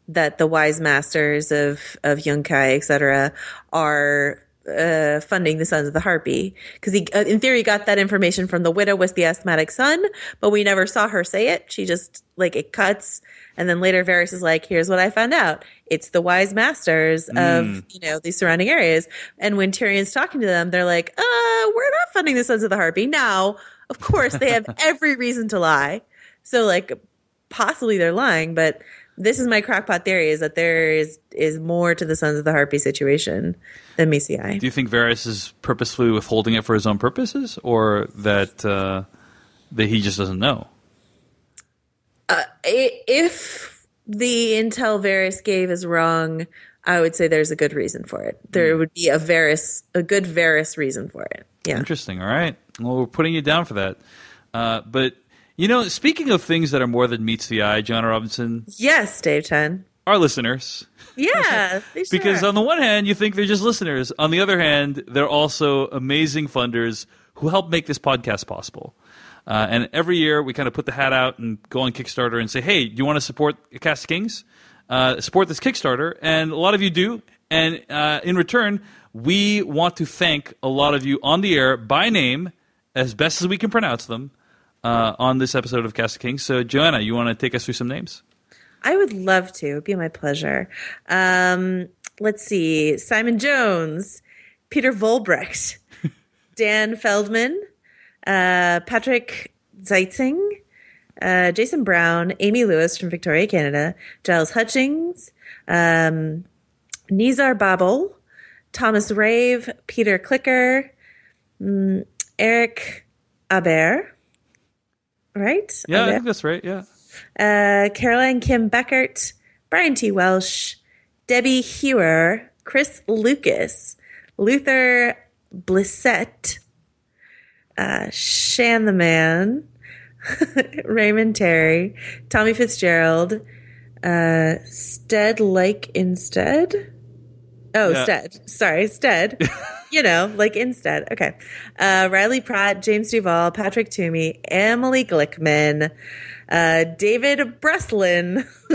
that the wise masters of of Yunkai, etc., are uh, funding the Sons of the Harpy because he, uh, in theory, got that information from the widow with the asthmatic son, but we never saw her say it. She just like it cuts, and then later Varys is like, "Here's what I found out: it's the wise masters of mm. you know these surrounding areas." And when Tyrion's talking to them, they're like, "Uh, we're not funding the Sons of the Harpy." Now, of course, they have every reason to lie. So, like, possibly they're lying, but this is my crackpot theory: is that there is is more to the Sons of the Harpy situation than meets the eye. Do you think Varys is purposefully withholding it for his own purposes, or that uh, that he just doesn't know? Uh, if the intel Varys gave is wrong, I would say there's a good reason for it. There mm. would be a Varys, a good Varys reason for it. Yeah. Interesting. All right. Well, we're putting you down for that. Uh, but you know, speaking of things that are more than meets the eye, John Robinson. Yes, Dave Chen. Our listeners. Yeah, because on the one hand, you think they're just listeners. On the other hand, they're also amazing funders who help make this podcast possible. Uh, and every year, we kind of put the hat out and go on Kickstarter and say, "Hey, do you want to support Cast Kings? Uh, support this Kickstarter." And a lot of you do. And uh, in return, we want to thank a lot of you on the air by name, as best as we can pronounce them uh, on this episode of Cast Kings. So, Joanna, you want to take us through some names? I would love to. It'd be my pleasure. Um, let's see: Simon Jones, Peter Volbrecht, Dan Feldman, uh, Patrick Zeitzing, uh, Jason Brown, Amy Lewis from Victoria, Canada, Giles Hutchings, um, Nizar Babel, Thomas Rave, Peter Clicker, um, Eric Aber, right? Yeah, I think that's right. Yeah. Uh, Caroline Kim Beckert, Brian T. Welsh, Debbie Hewer, Chris Lucas, Luther Blissett, uh, Shan the Man, Raymond Terry, Tommy Fitzgerald, Uh, Stead like instead. Oh, Yeah. Stead. Sorry, Stead. you know, like instead. Okay. Uh, Riley Pratt, James Duval, Patrick Toomey, Emily Glickman, uh, David Breslin.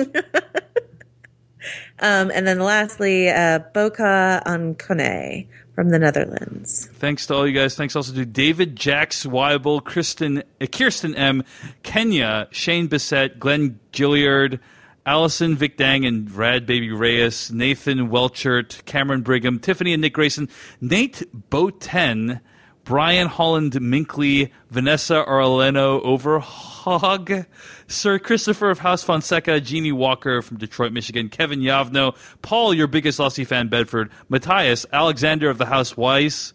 um, and then lastly, uh, Boca Ankone from the Netherlands. Thanks to all you guys. Thanks also to David, Jax Weibel, Kristen, uh, Kirsten M, Kenya, Shane Bissett, Glenn Gilliard, Allison Vic Dang and Rad Baby Reyes, Nathan Welchert, Cameron Brigham, Tiffany and Nick Grayson, Nate Boten, Brian Holland Minkley, Vanessa Arleno Overhog, Sir Christopher of House Fonseca, Jeannie Walker from Detroit, Michigan, Kevin Yavno, Paul, your biggest Aussie fan, Bedford, Matthias, Alexander of the House Weiss,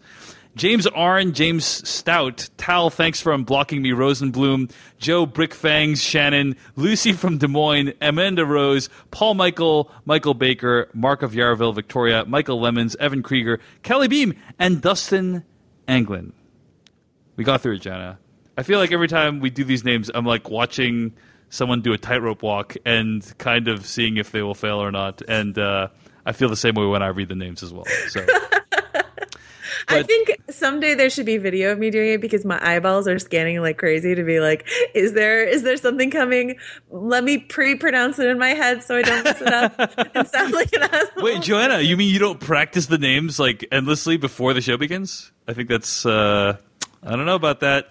James Arn, James Stout, Tal, thanks for unblocking me, Rosenblum, Joe Brickfangs, Shannon, Lucy from Des Moines, Amanda Rose, Paul Michael, Michael Baker, Mark of Yarraville, Victoria, Michael Lemons, Evan Krieger, Kelly Beam, and Dustin Anglin. We got through it, Jana. I feel like every time we do these names, I'm like watching someone do a tightrope walk and kind of seeing if they will fail or not. And uh, I feel the same way when I read the names as well. So. I think someday there should be video of me doing it because my eyeballs are scanning like crazy to be like, is there is there something coming? Let me pre-pronounce it in my head so I don't mess it up and sound like an asshole. Wait, Joanna, you mean you don't practice the names like endlessly before the show begins? I think that's uh, I don't know about that.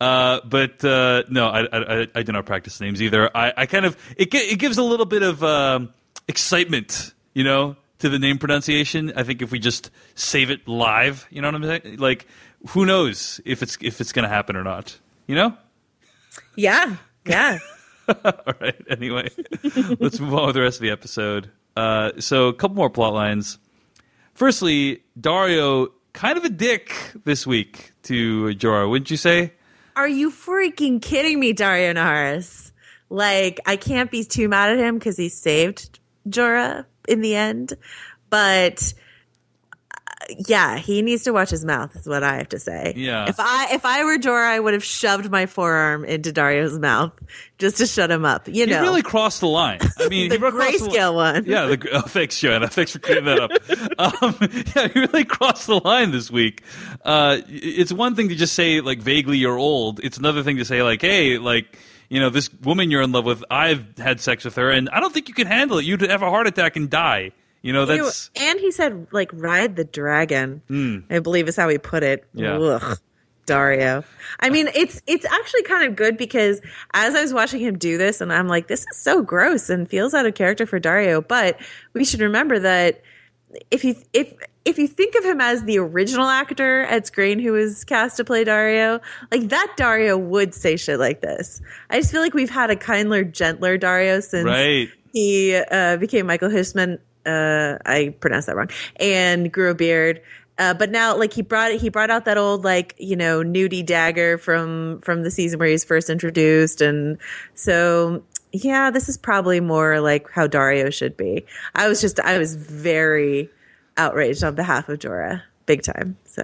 Uh, but uh, no, I, I, I- do not practice names either. I, I kind of it, it gives a little bit of um, excitement, you know, to the name pronunciation. I think if we just save it live, you know what I'm saying? Like, who knows if it's if it's going to happen or not? You know? Yeah, yeah. All right. Anyway, let's move on with the rest of the episode. Uh, so, a couple more plot lines. Firstly, Daario kind of a dick this week to Jorah, wouldn't you say? Are you freaking kidding me, Daario Naharis? Like, I can't be too mad at him because he saved Jorah in the end. But yeah, he needs to watch his mouth. Is what I have to say. Yeah. If I if I were Jorah, I would have shoved my forearm into Daario's mouth just to shut him up. You He know, really crossed the line. I mean, the he crossed the grayscale one. Yeah, the, oh, thanks, Joanna. Thanks for clearing that up. Um, yeah, he really crossed the line this week. Uh, it's one thing to just say like vaguely you're old. It's another thing to say like, hey, like you know, this woman you're in love with, I've had sex with her, and I don't think you can handle it. You'd have a heart attack and die. You know, Ew, that's and he said like ride the dragon. I believe is how he put it. Yeah. Ugh, Daario. I mean, it's it's actually kind of good because as I was watching him do this, and I'm like, this is so gross and feels out of character for Daario. But we should remember that if you if if you think of him as the original actor Ed Skrein who was cast to play Daario, like that Daario would say shit like this. I just feel like we've had a kinder, gentler Daario since right. he uh, became Michael Hussman. Uh, I pronounced that wrong, and grew a beard. Uh, but now, like he brought he brought out that old like you know nudie dagger from from the season where he was first introduced, and so yeah, this is probably more like how Daario should be. I was just I was very outraged on behalf of Jorah, big time. So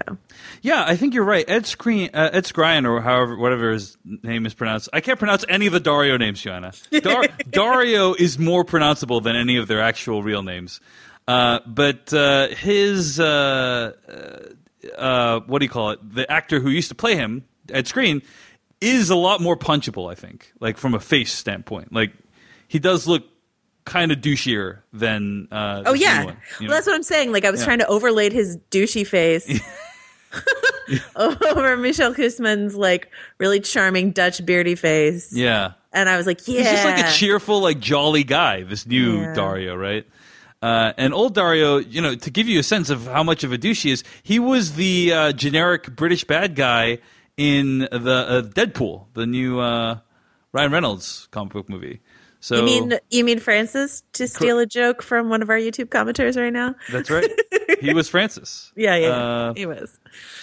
Yeah, I think you're right. Ed Skrein, uh, Ed Skrein, or however whatever his name is pronounced. I can't pronounce any of the Daario names, Joanna. Dar- Daario is more pronounceable than any of their actual real names. Uh, but uh, his uh, uh, uh, what do you call it? The actor who used to play him, Ed Skrein, is a lot more punchable. I think, like from a face standpoint, like he does look kind of douchier than. Uh, oh yeah, well know? that's what I'm saying. Like I was Yeah. trying to overlay his douchey face. over Michelle Kussman's like really charming Dutch beardy face. yeah. And I was like, yeah. He's just like a cheerful, like jolly guy. This new Yeah. Daario, right? Uh, and old Daario, you know, to give you a sense of how much of a douche he is, he was the uh, generic British bad guy in the uh, Deadpool, the new uh, Ryan Reynolds comic book movie. So You mean you mean Francis to steal a joke from one of our YouTube commenters right now? that's right. he was Francis. Yeah, yeah, Uh, he was.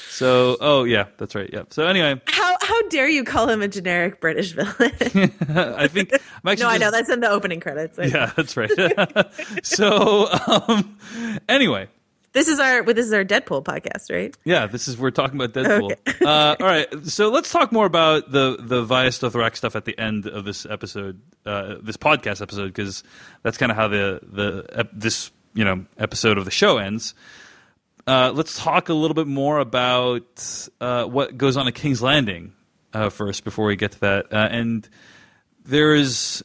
so, oh yeah, that's right. Yeah. So anyway, How how dare you call him a generic British villain? I think no, I know that's in the opening credits. I- Yeah, that's right. so, um, anyway, This is our well, this is our Deadpool podcast, right? Yeah, this is we're talking about Deadpool. Okay. uh, all right, so let's talk more about the the Vaes Dothrak stuff at the end of this episode, uh, this podcast episode, because that's kind of how the the uh, this you know episode of the show ends. Uh, let's talk a little bit more about uh, what goes on at King's Landing uh, first before we get to that. and there is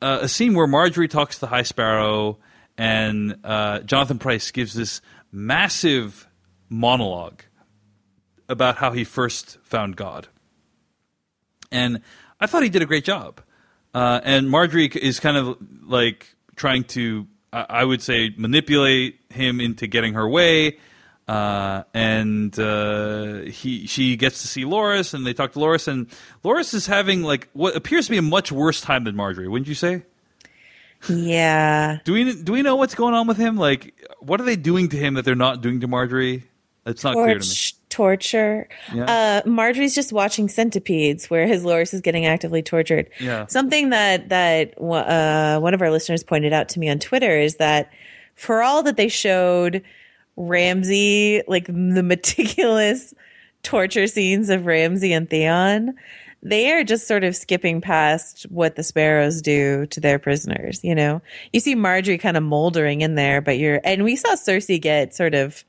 a scene where Margaery talks to the High Sparrow and uh, Jonathan Pryce gives this massive monologue about how he first found God. And I thought he did a great job. Uh, and Margaery is kind of like trying to, I would say, manipulate him into getting her way. Uh, and uh, he she gets to see Loras, and they talk to Loras, and Loras is having like what appears to be a much worse time than Margaery, Wouldn't you say? Yeah. Do we do we know what's going on with him? Like, what are they doing to him that they're not doing to Margaery? It's not Torch, clear to me. Torture. Yeah. Uh, Margaery's just watching centipedes, where his Loras is getting actively tortured. Yeah. Something that that uh, one of our listeners pointed out to me on Twitter is that for all that they showed Ramsay, like the meticulous torture scenes of Ramsay and Theon, they are just sort of skipping past what the sparrows do to their prisoners. You know, you see Margaery kind of moldering in there, but you're, and we saw Cersei get sort of,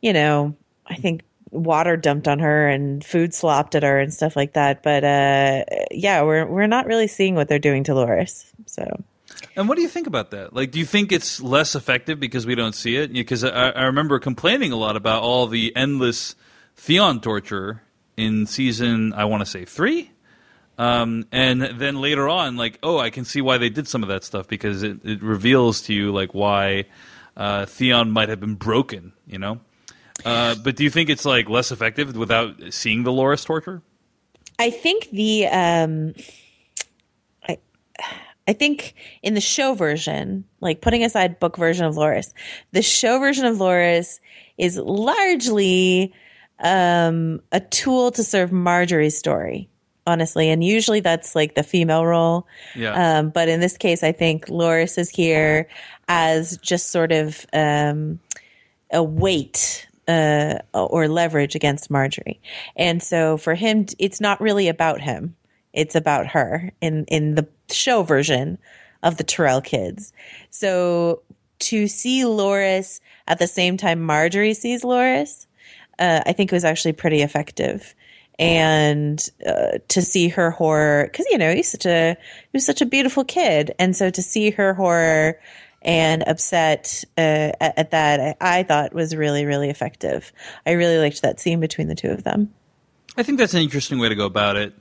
you know, I think water dumped on her and food slopped at her and stuff like that. But uh, yeah, we're we're not really seeing what they're doing to Loras. So. And what do you think about that? Like, do you think it's less effective because we don't see it? Because I, I remember complaining a lot about all the endless Theon torture in season I want to say three. Um, and then later on, like, oh, I can see why they did some of that stuff because it, it reveals to you like why uh, Theon might have been broken, you know. Uh, but do you think it's like less effective without seeing the Loras torture? I think the um, I I think in the show version, like putting aside book version of Loras, the show version of Loras is largely um, a tool to serve Margaery's story, honestly. And usually that's like the female role. Yeah. Um, but in this case, I think Loras is here as just sort of um, a weight uh, or leverage against Margaery. And so for him, it's not really about him. It's about her in, in the show version of the Tyrell kids. So to see Loras at the same time Margaery sees Loras, uh, I think it was actually pretty effective. And uh, to see her horror, because you know he's such a he was such a beautiful kid, and so to see her horror and upset uh, at, at, that, I, I thought was really really effective. I really liked that scene between the two of them. I think that's an interesting way to go about it.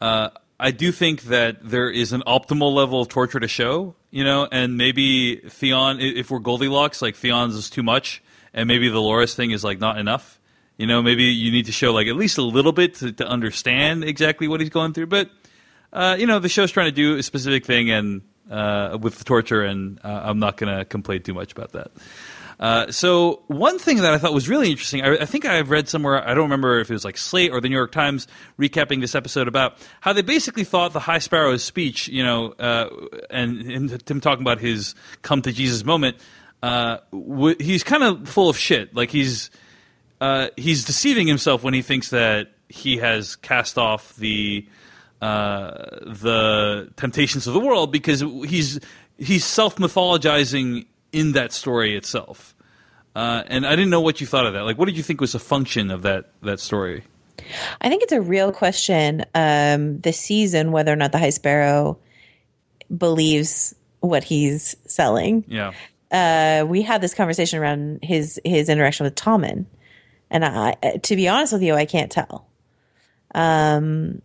Uh, I do think that there is an optimal level of torture to show, you know, and maybe Theon, if we're Goldilocks, like Theon's is too much, and maybe the Loras thing is like not enough. You know, maybe you need to show like at least a little bit to, to understand exactly what he's going through. But uh, you know, the show's trying to do a specific thing and uh, with the torture, and uh, I'm not going to complain too much about that. Uh, so one thing that I thought was really interesting, I, I, think I've read somewhere, I don't remember if it was like Slate or the New York Times recapping this episode about how they basically thought the High Sparrow's speech, you know, uh, and, and him talking about his come to Jesus moment, uh, w- he's kind of full of shit. Like he's uh, he's deceiving himself when he thinks that he has cast off the uh, the temptations of the world because he's he's self mythologizing in that story itself. Uh, and I didn't know what you thought of that. Like, what did you think was a function of that that story? I think it's a real question um, this season whether or not the High Sparrow believes what he's selling. Yeah. Uh, we had this conversation around his his interaction with Tommen, and I, to be honest with you, I can't tell. Um,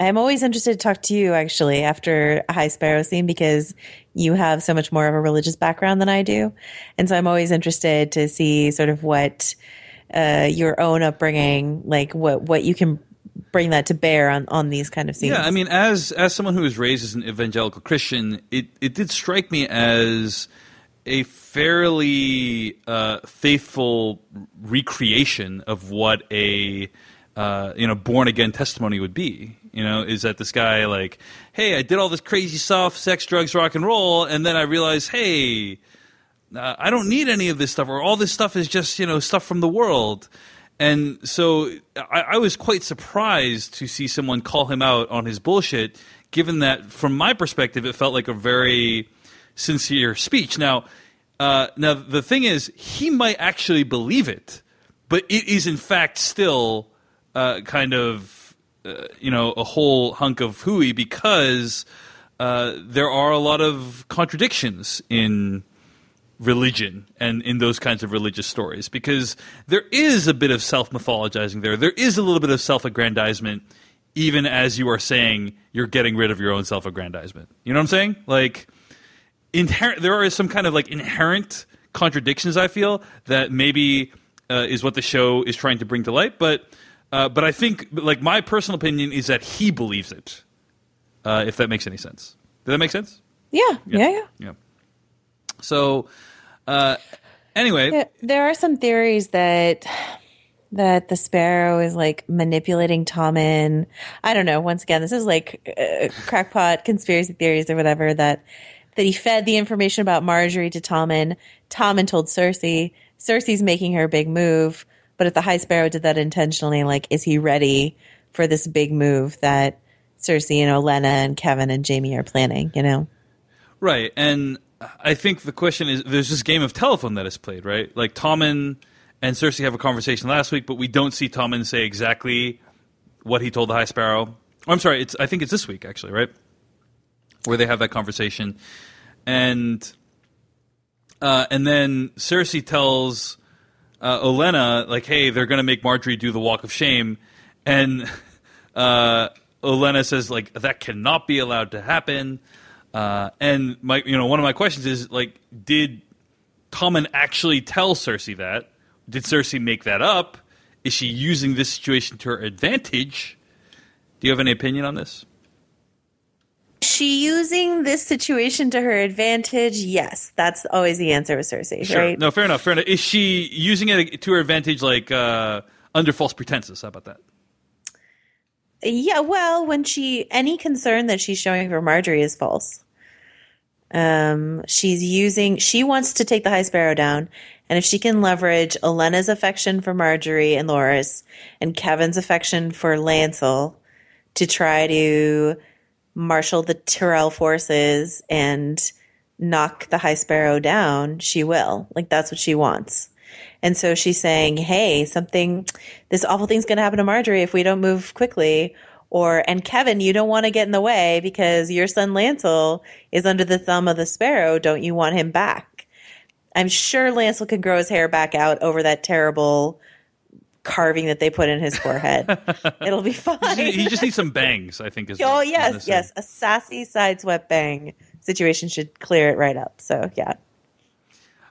I'm always interested to talk to you actually after a High Sparrow scene because you have so much more of a religious background than I do. And so I'm always interested to see sort of what uh, your own upbringing, like what, what you can bring that to bear on, on these kind of scenes. Yeah, I mean, as as someone who was raised as an evangelical Christian, it, it did strike me as a fairly uh, faithful recreation of what a uh, you know born again testimony would be. You know, is that this guy like, hey, I did all this crazy stuff, sex, drugs, rock and roll, and then I realized, hey, uh, I don't need any of this stuff, or all this stuff is just you know stuff from the world. And so I, I was quite surprised to see someone call him out on his bullshit, given that from my perspective, it felt like a very sincere speech. Now, uh, now the thing is, he might actually believe it, but it is in fact still uh, kind of uh, you know a whole hunk of hooey because uh, there are a lot of contradictions in religion and in those kinds of religious stories because there is a bit of self mythologizing there. There is a little bit of self aggrandizement, even as you are saying you're getting rid of your own self aggrandizement. You know what I'm saying? Like, inherent, there are some kind of like inherent contradictions. I feel that maybe uh, is what the show is trying to bring to light, but. Uh, but I think, like, my personal opinion is that he believes it. Uh, if that makes any sense. Does that make sense? Yeah, yeah, yeah. Yeah. So, uh, anyway, Yeah, there are some theories that that the sparrow is like manipulating Tommen. I don't know. Once again, this is like uh, crackpot conspiracy theories or whatever that that he fed the information about Margaery to Tommen. Tommen told Cersei. Cersei's making her big move, but if the High Sparrow did that intentionally, like, is he ready for this big move that Cersei and Olenna and Kevan and Jaime are planning? You know. right. And I think the question is there's this game of telephone that is played, right? Like, Tommen and Cersei have a conversation last week, but we don't see Tommen say exactly what he told the High Sparrow. I'm sorry, it's I think it's this week actually, right? Where they have that conversation, and uh, and then Cersei tells uh, Olenna like, "Hey, they're to make Margaery do the Walk of Shame," and uh, Olenna says like, "That cannot be allowed to happen." Uh, and my, you know, one of my questions is like, did Tommen actually tell Cersei that? Did Cersei make that up? Is she using this situation to her advantage? Do you have any opinion on this? She using this situation to her advantage? Yes, that's always the answer with Cersei, right? No, fair enough. Fair enough. Is she using it to her advantage, like uh, under false pretenses? How about that? Yeah, well, when she any concern that she's showing for Margaery is false. Um, she's using she wants to take the High Sparrow down, and if she can leverage Olenna's affection for Margaery and Loras and Kevan's affection for Lancel to try to marshal the Tyrell forces and knock the High Sparrow down, she will. Like that's what she wants. And so she's saying, "Hey, something this awful thing's going to happen to Margaery if we don't move quickly." Or and Kevan, you don't want to get in the way because your son Lancel is under the thumb of the Sparrow. Don't you want him back? I'm sure Lancel can grow his hair back out over that terrible carving that they put in his forehead. It'll be fine. He just needs some bangs. I think is. Oh yes, yes. A sassy sideswept bang situation should clear it right up. So yeah.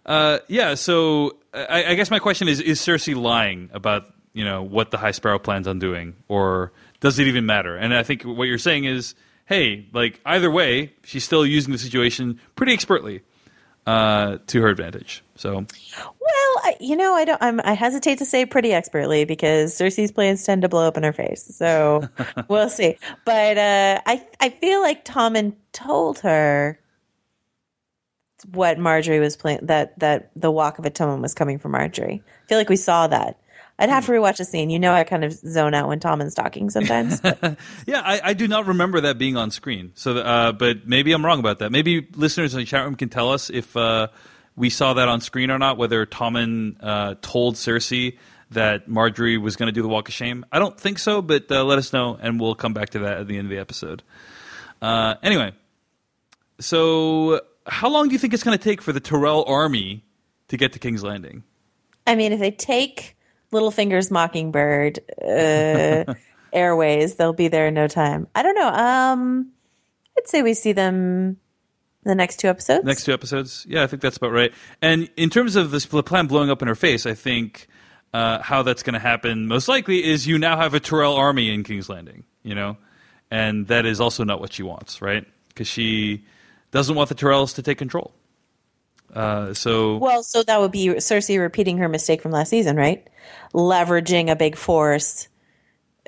Uh, yeah. So I, I guess my question is: Is Cersei lying about you know what the High Sparrow plans on doing, or does it even matter? And I think what you're saying is, hey, like either way, she's still using the situation pretty expertly uh, to her advantage. So Well, I, you know, I don't. I'm, I hesitate to say pretty expertly because Cersei's plans tend to blow up in her face. So we'll see. But uh, I I feel like Tommen told her what Margaery was playing that that the Walk of Atonement was coming from Margaery. I feel like we saw that. I'd have to rewatch the scene. You know, I kind of zone out when Tommen's talking sometimes. yeah, I, I do not remember that being on screen. So, uh, but maybe I'm wrong about that. Maybe listeners in the chat room can tell us if uh, we saw that on screen or not. Whether Tommen uh, told Cersei that Margaery was going to do the Walk of Shame. I don't think so, but uh, let us know, and we'll come back to that at the end of the episode. Uh, anyway, so how long do you think it's going to take for the Tyrell army to get to King's Landing? I mean, if they take Littlefinger's Mockingbird uh, Airways, they'll be there in no time. I don't know. Um, I'd say we see them the next two episodes. Next two episodes? Yeah, I think that's about right. And in terms of this the plan blowing up in her face, I think uh, how that's going to happen most likely is you now have a Tyrell army in King's Landing, you know? And that is also not what she wants, right? Because she doesn't want the Tyrells to take control. Uh, so, Well, so that would be Cersei repeating her mistake from last season, right? Leveraging a big force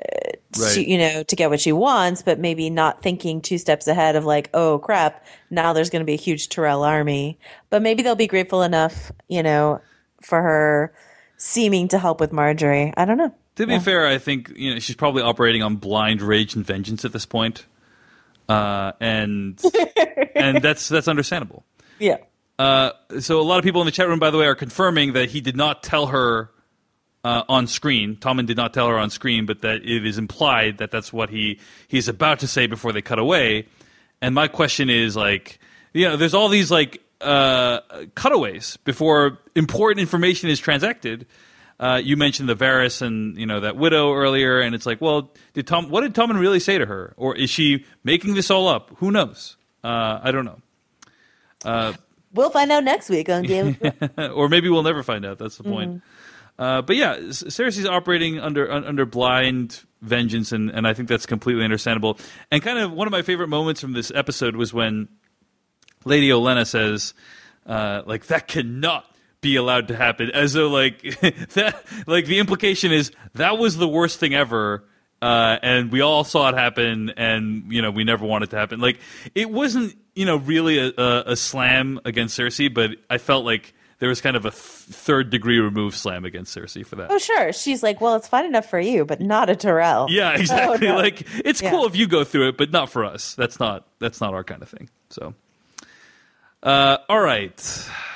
uh, Right. she, you know, to get what she wants, but maybe not thinking two steps ahead of like, oh crap, now there's going to be a huge Tyrell army. But maybe they'll be grateful enough, you know, for her seeming to help with Margaery. I don't know. To be fair, I think you know she's probably operating on blind rage and vengeance at this point, uh, and and that's that's understandable. Yeah. Uh, so a lot of people in the chat room, by the way, are confirming that he did not tell her uh, on screen. Tommen did not tell her on screen, but that it is implied that that's what he he's about to say before they cut away. And my question is like, you know, there's all these like uh, cutaways before important information is transacted. Uh, you mentioned the Varys and you know that widow earlier, and it's like, well, did Tom? What did Tommen really say to her, or is she making this all up? Who knows? Uh, I don't know. We'll find out next week on Game or maybe we'll never find out. That's the point. Uh, but yeah, Cersei's operating under under blind vengeance, and, and I think that's completely understandable. And kind of one of my favorite moments from this episode was when Lady Olenna says, uh, "Like that cannot be allowed to happen," as though like that, like the implication is that was the worst thing ever. Uh, and we all saw it happen, and you know we never wanted it to happen. Like it wasn't, you know, really a, a, a slam against Cersei, but I felt like there was kind of a th- third degree remove slam against Cersei for that. oh, sure. She's like, well, it's fine enough for you, but not a Tyrell. Yeah, exactly. Oh, no. Like it's Yeah. cool if you go through it, but not for us. That's not that's not our kind of thing. So, uh, all right.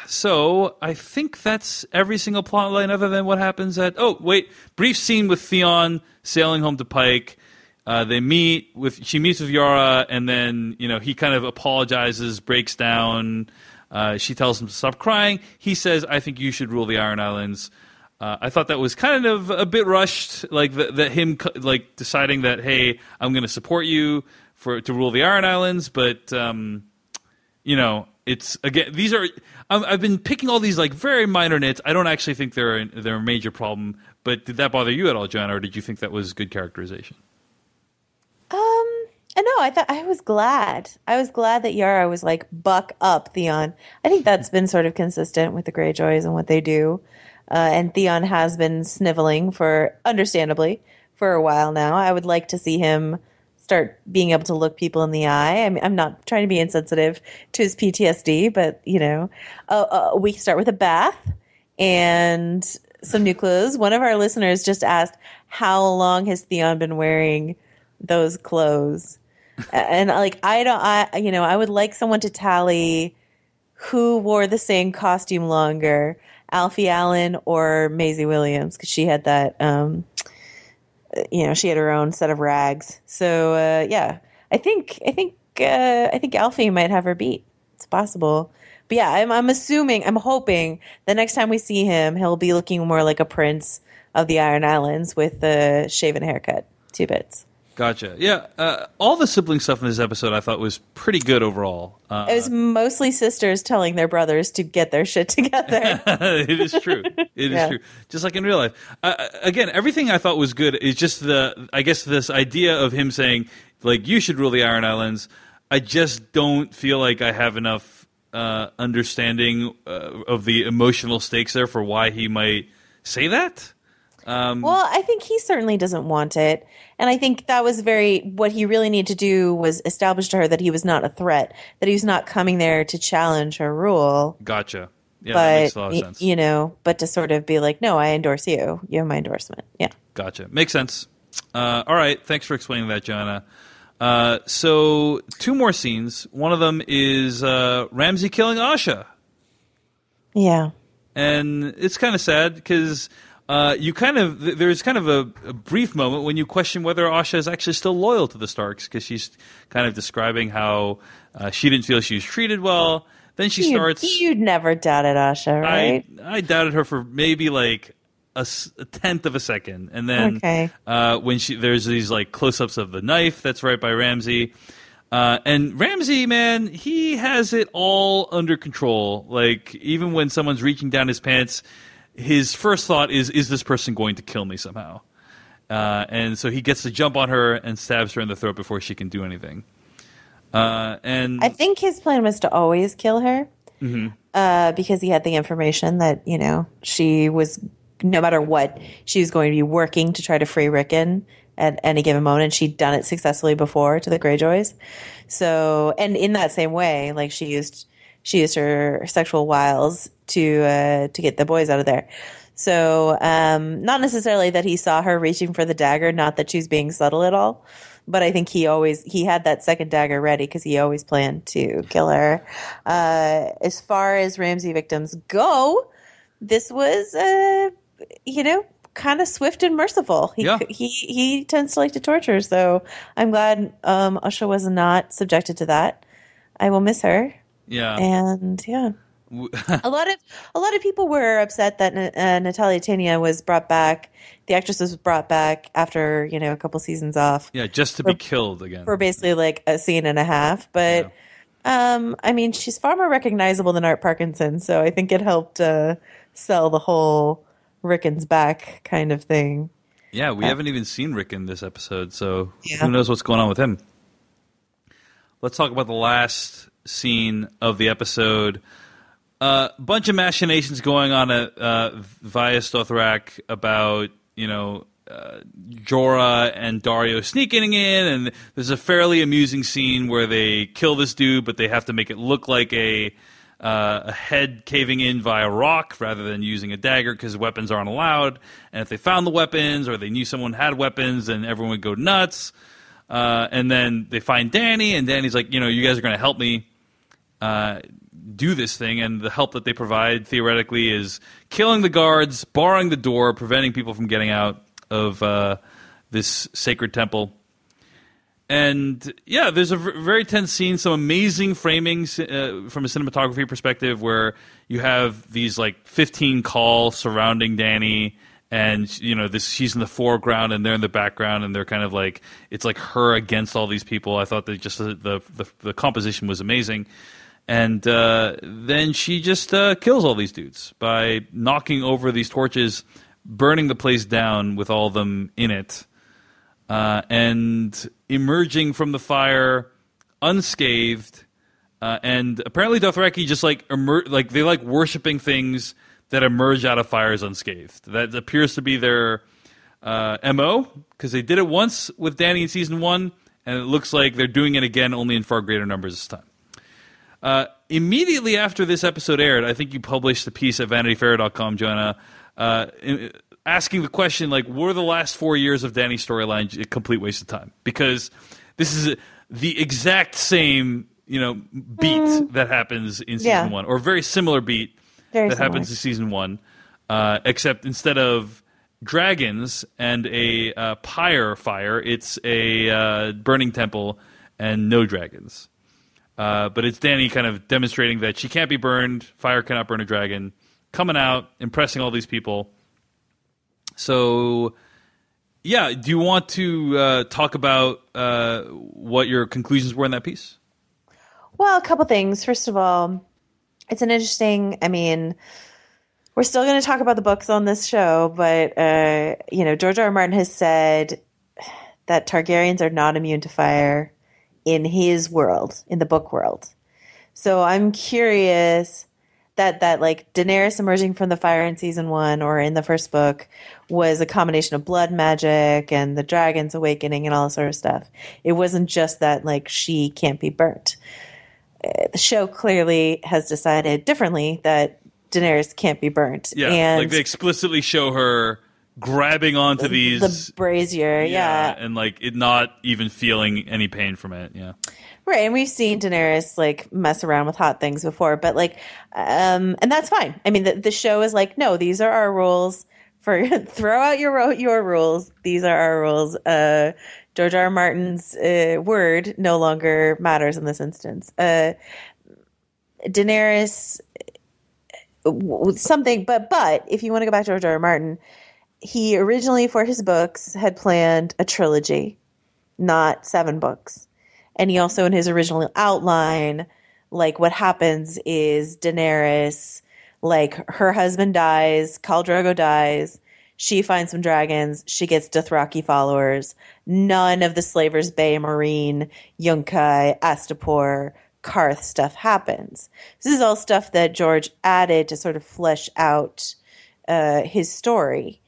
So I think that's every single plot line other than what happens at. Oh wait, brief scene with Theon sailing home to Pike. Uh, they meet with she meets with Yara, and then you know he kind of apologizes, breaks down. Uh, she tells him to stop crying. He says, "I think you should rule the Iron Islands." Uh, I thought that was kind of a bit rushed, like that him like deciding that, "Hey, I'm going to support you for to rule the Iron Islands," but um, you know, it's again these are I'm, I've been picking all these like very minor nits. I don't actually think they're they're a major problem. But did that bother you at all, John, or did you think that was good characterization? And no, I thought I was glad. I was glad that Yara was like, buck up, Theon. I think that's been sort of consistent with the Greyjoys and what they do. Uh, and Theon has been sniveling for, understandably, for a while now. I would like to see him start being able to look people in the eye. I mean, I'm not trying to be insensitive to his PTSD, but you know, uh, uh, we start with a bath and some new clothes. One of our listeners just asked, "How long has Theon been wearing those clothes?" And like, I don't, I you know, I would like someone to tally who wore the same costume longer, Alfie Allen or Maisie Williams, because she had that. Um, you know, she had her own set of rags. So uh, yeah, I think I think uh, I think Alfie might have her beat. It's possible. But yeah, I'm I'm assuming, I'm hoping the next time we see him, he'll be looking more like a prince of the Iron Islands with a shaven haircut, two bits. Gotcha. Yeah, uh, all the sibling stuff in this episode I thought was pretty good overall. Uh, It was mostly sisters telling their brothers to get their shit together. it is true. It is Yeah. true. Just like in real life. Uh, again, everything I thought was good is just the, I guess, this idea of him saying, like, you should rule the Iron Islands. I just don't feel like I have enough uh, understanding uh, of the emotional stakes there for why he might say that. Well, I think he certainly doesn't want it. And I think that was very, what he really needed to do was establish to her that he was not a threat, that he was not coming there to challenge her rule. Gotcha. Yeah, that makes a but, lot of sense. you know, but to sort of be like, no, I endorse you. You have my endorsement. Yeah. Gotcha. Makes sense. Uh, all right. Thanks for explaining that, Joanna. Uh, so, two more scenes. One of them is uh, Ramsay killing Asha. Yeah. and it's kind of sad because uh, you kind of there's kind of a, a brief moment when you question whether Asha is actually still loyal to the Starks because she's kind of describing how uh, she didn't feel she was treated well. Then she You, starts. you'd never doubted Asha, right? I I doubted her for maybe like a tenth of a second, and then Okay. uh, when she there's these like close-ups of the knife that's right by Ramsay. Uh, and Ramsay, man, he has it all under control. Like even when someone's reaching down his pants, his first thought is, "Is this person going to kill me somehow?" Uh, and so he gets to jump on her and stabs her in the throat before she can do anything. Uh, and I think his plan was to always kill her Mm-hmm. uh, because he had the information that, you know, she was, no matter what, she was going to be working to try to free Rickon at any given moment. She'd done it successfully before to the Greyjoys. So, and in that same way, like she used, she used her sexual wiles to, uh, to get the boys out of there. So, um, not necessarily that he saw her reaching for the dagger, not that she's being subtle at all, but I think he always he had that second dagger ready because he always planned to kill her. Uh, as far as Ramsay victims go, this was, uh, you know, kind of swift and merciful. He, Yeah. he he tends to like to torture, so I'm glad um, Usha was not subjected to that. I will miss her, Yeah. and yeah. A lot of a lot of people were upset that uh, Natalia Tena was brought back. The actress was brought back after you know a couple seasons off yeah, just to be killed again. for basically like a scene and a half. But um, I mean, she's far more recognizable than Art Parkinson, so I think it helped uh, sell the whole Rickon's back kind of thing. Yeah, we haven't even seen Rickon this episode, so Yeah. who knows what's going on with him. Let's talk about the last scene of the episode. A uh, bunch of machinations going on at uh, Vaes Dothrak about you know uh, Jorah and Daario sneaking in, and there's a fairly amusing scene where they kill this dude, but they have to make it look like a uh, a head caving in via rock rather than using a dagger because weapons aren't allowed. And if they found the weapons or they knew someone had weapons, then everyone would go nuts. Uh, and then they find Dany, and Dany's like, you know, you guys are going to help me uh, do this thing, and the help that they provide theoretically is killing the guards, barring the door, preventing people from getting out of uh, this sacred temple. And yeah, there's a very tense scene, some amazing framings uh, from a cinematography perspective, where you have these like 15 khal surrounding Dany, and you know this she's in the foreground and they're in the background, and they're kind of like it's like her against all these people. I thought that just the, the, the composition was amazing, and uh, then she just uh, kills all these dudes by knocking over these torches, burning the place down with all of them in it uh, and emerging from the fire unscathed. Uh, and apparently, Dothraki just like emer- like they like worshiping things that emerge out of fires unscathed. That appears to be their uh, mo because they did it once with Dany in season one, and it looks like they're doing it again, only in far greater numbers this time. Uh, immediately after this episode aired, I think you published a piece at VanityFair.com, Joanna, uh, asking the question like, were the last four years of Dany's storyline a complete waste of time? Because this is the exact same, you know, beat that happens in season Yeah. one, or a very similar beat Very that similar. happens in season one, uh, except instead of dragons and a uh, pyre fire, it's a uh, burning temple and no dragons. Uh, but it's Dany kind of demonstrating that she can't be burned, fire cannot burn a dragon, coming out, impressing all these people. So, yeah, do you want to uh, talk about uh, what your conclusions were in that piece? Well, a couple things. First of all, it's an interesting. I mean, we're still going to talk about the books on this show, but uh, you know, George R. R. Martin has said that Targaryens are not immune to fire in his world, in the book world. So I'm curious that that like Daenerys emerging from the fire in season one or in the first book was a combination of blood magic and the dragons awakening and all that sort of stuff. It wasn't just that like she can't be burnt. Uh, The show clearly has decided differently that Daenerys can't be burnt. Yeah, and like they explicitly show her grabbing onto these. the brazier, yeah. and like it not even feeling any pain from it. Yeah, Right, and we've seen Daenerys like mess around with hot things before, but like, um, and that's fine. I mean, the, the show is like, no, these are our rules. For throw out your your rules. These are our rules. Uh, George R. R. Martin's uh, word no longer matters in this instance. Uh, Daenerys, something, but but if you want to go back to George R. R. Martin, he originally for his books had planned a trilogy, not seven books. And he also, in his original outline, like what happens is Daenerys, like her husband dies, Khal Drogo dies, she finds some dragons, she gets Dothraki followers. None of the Slavers Bay, Meereen, Yunkai, Astapor, Qarth stuff happens. This is all stuff that George added to sort of flesh out uh, his story.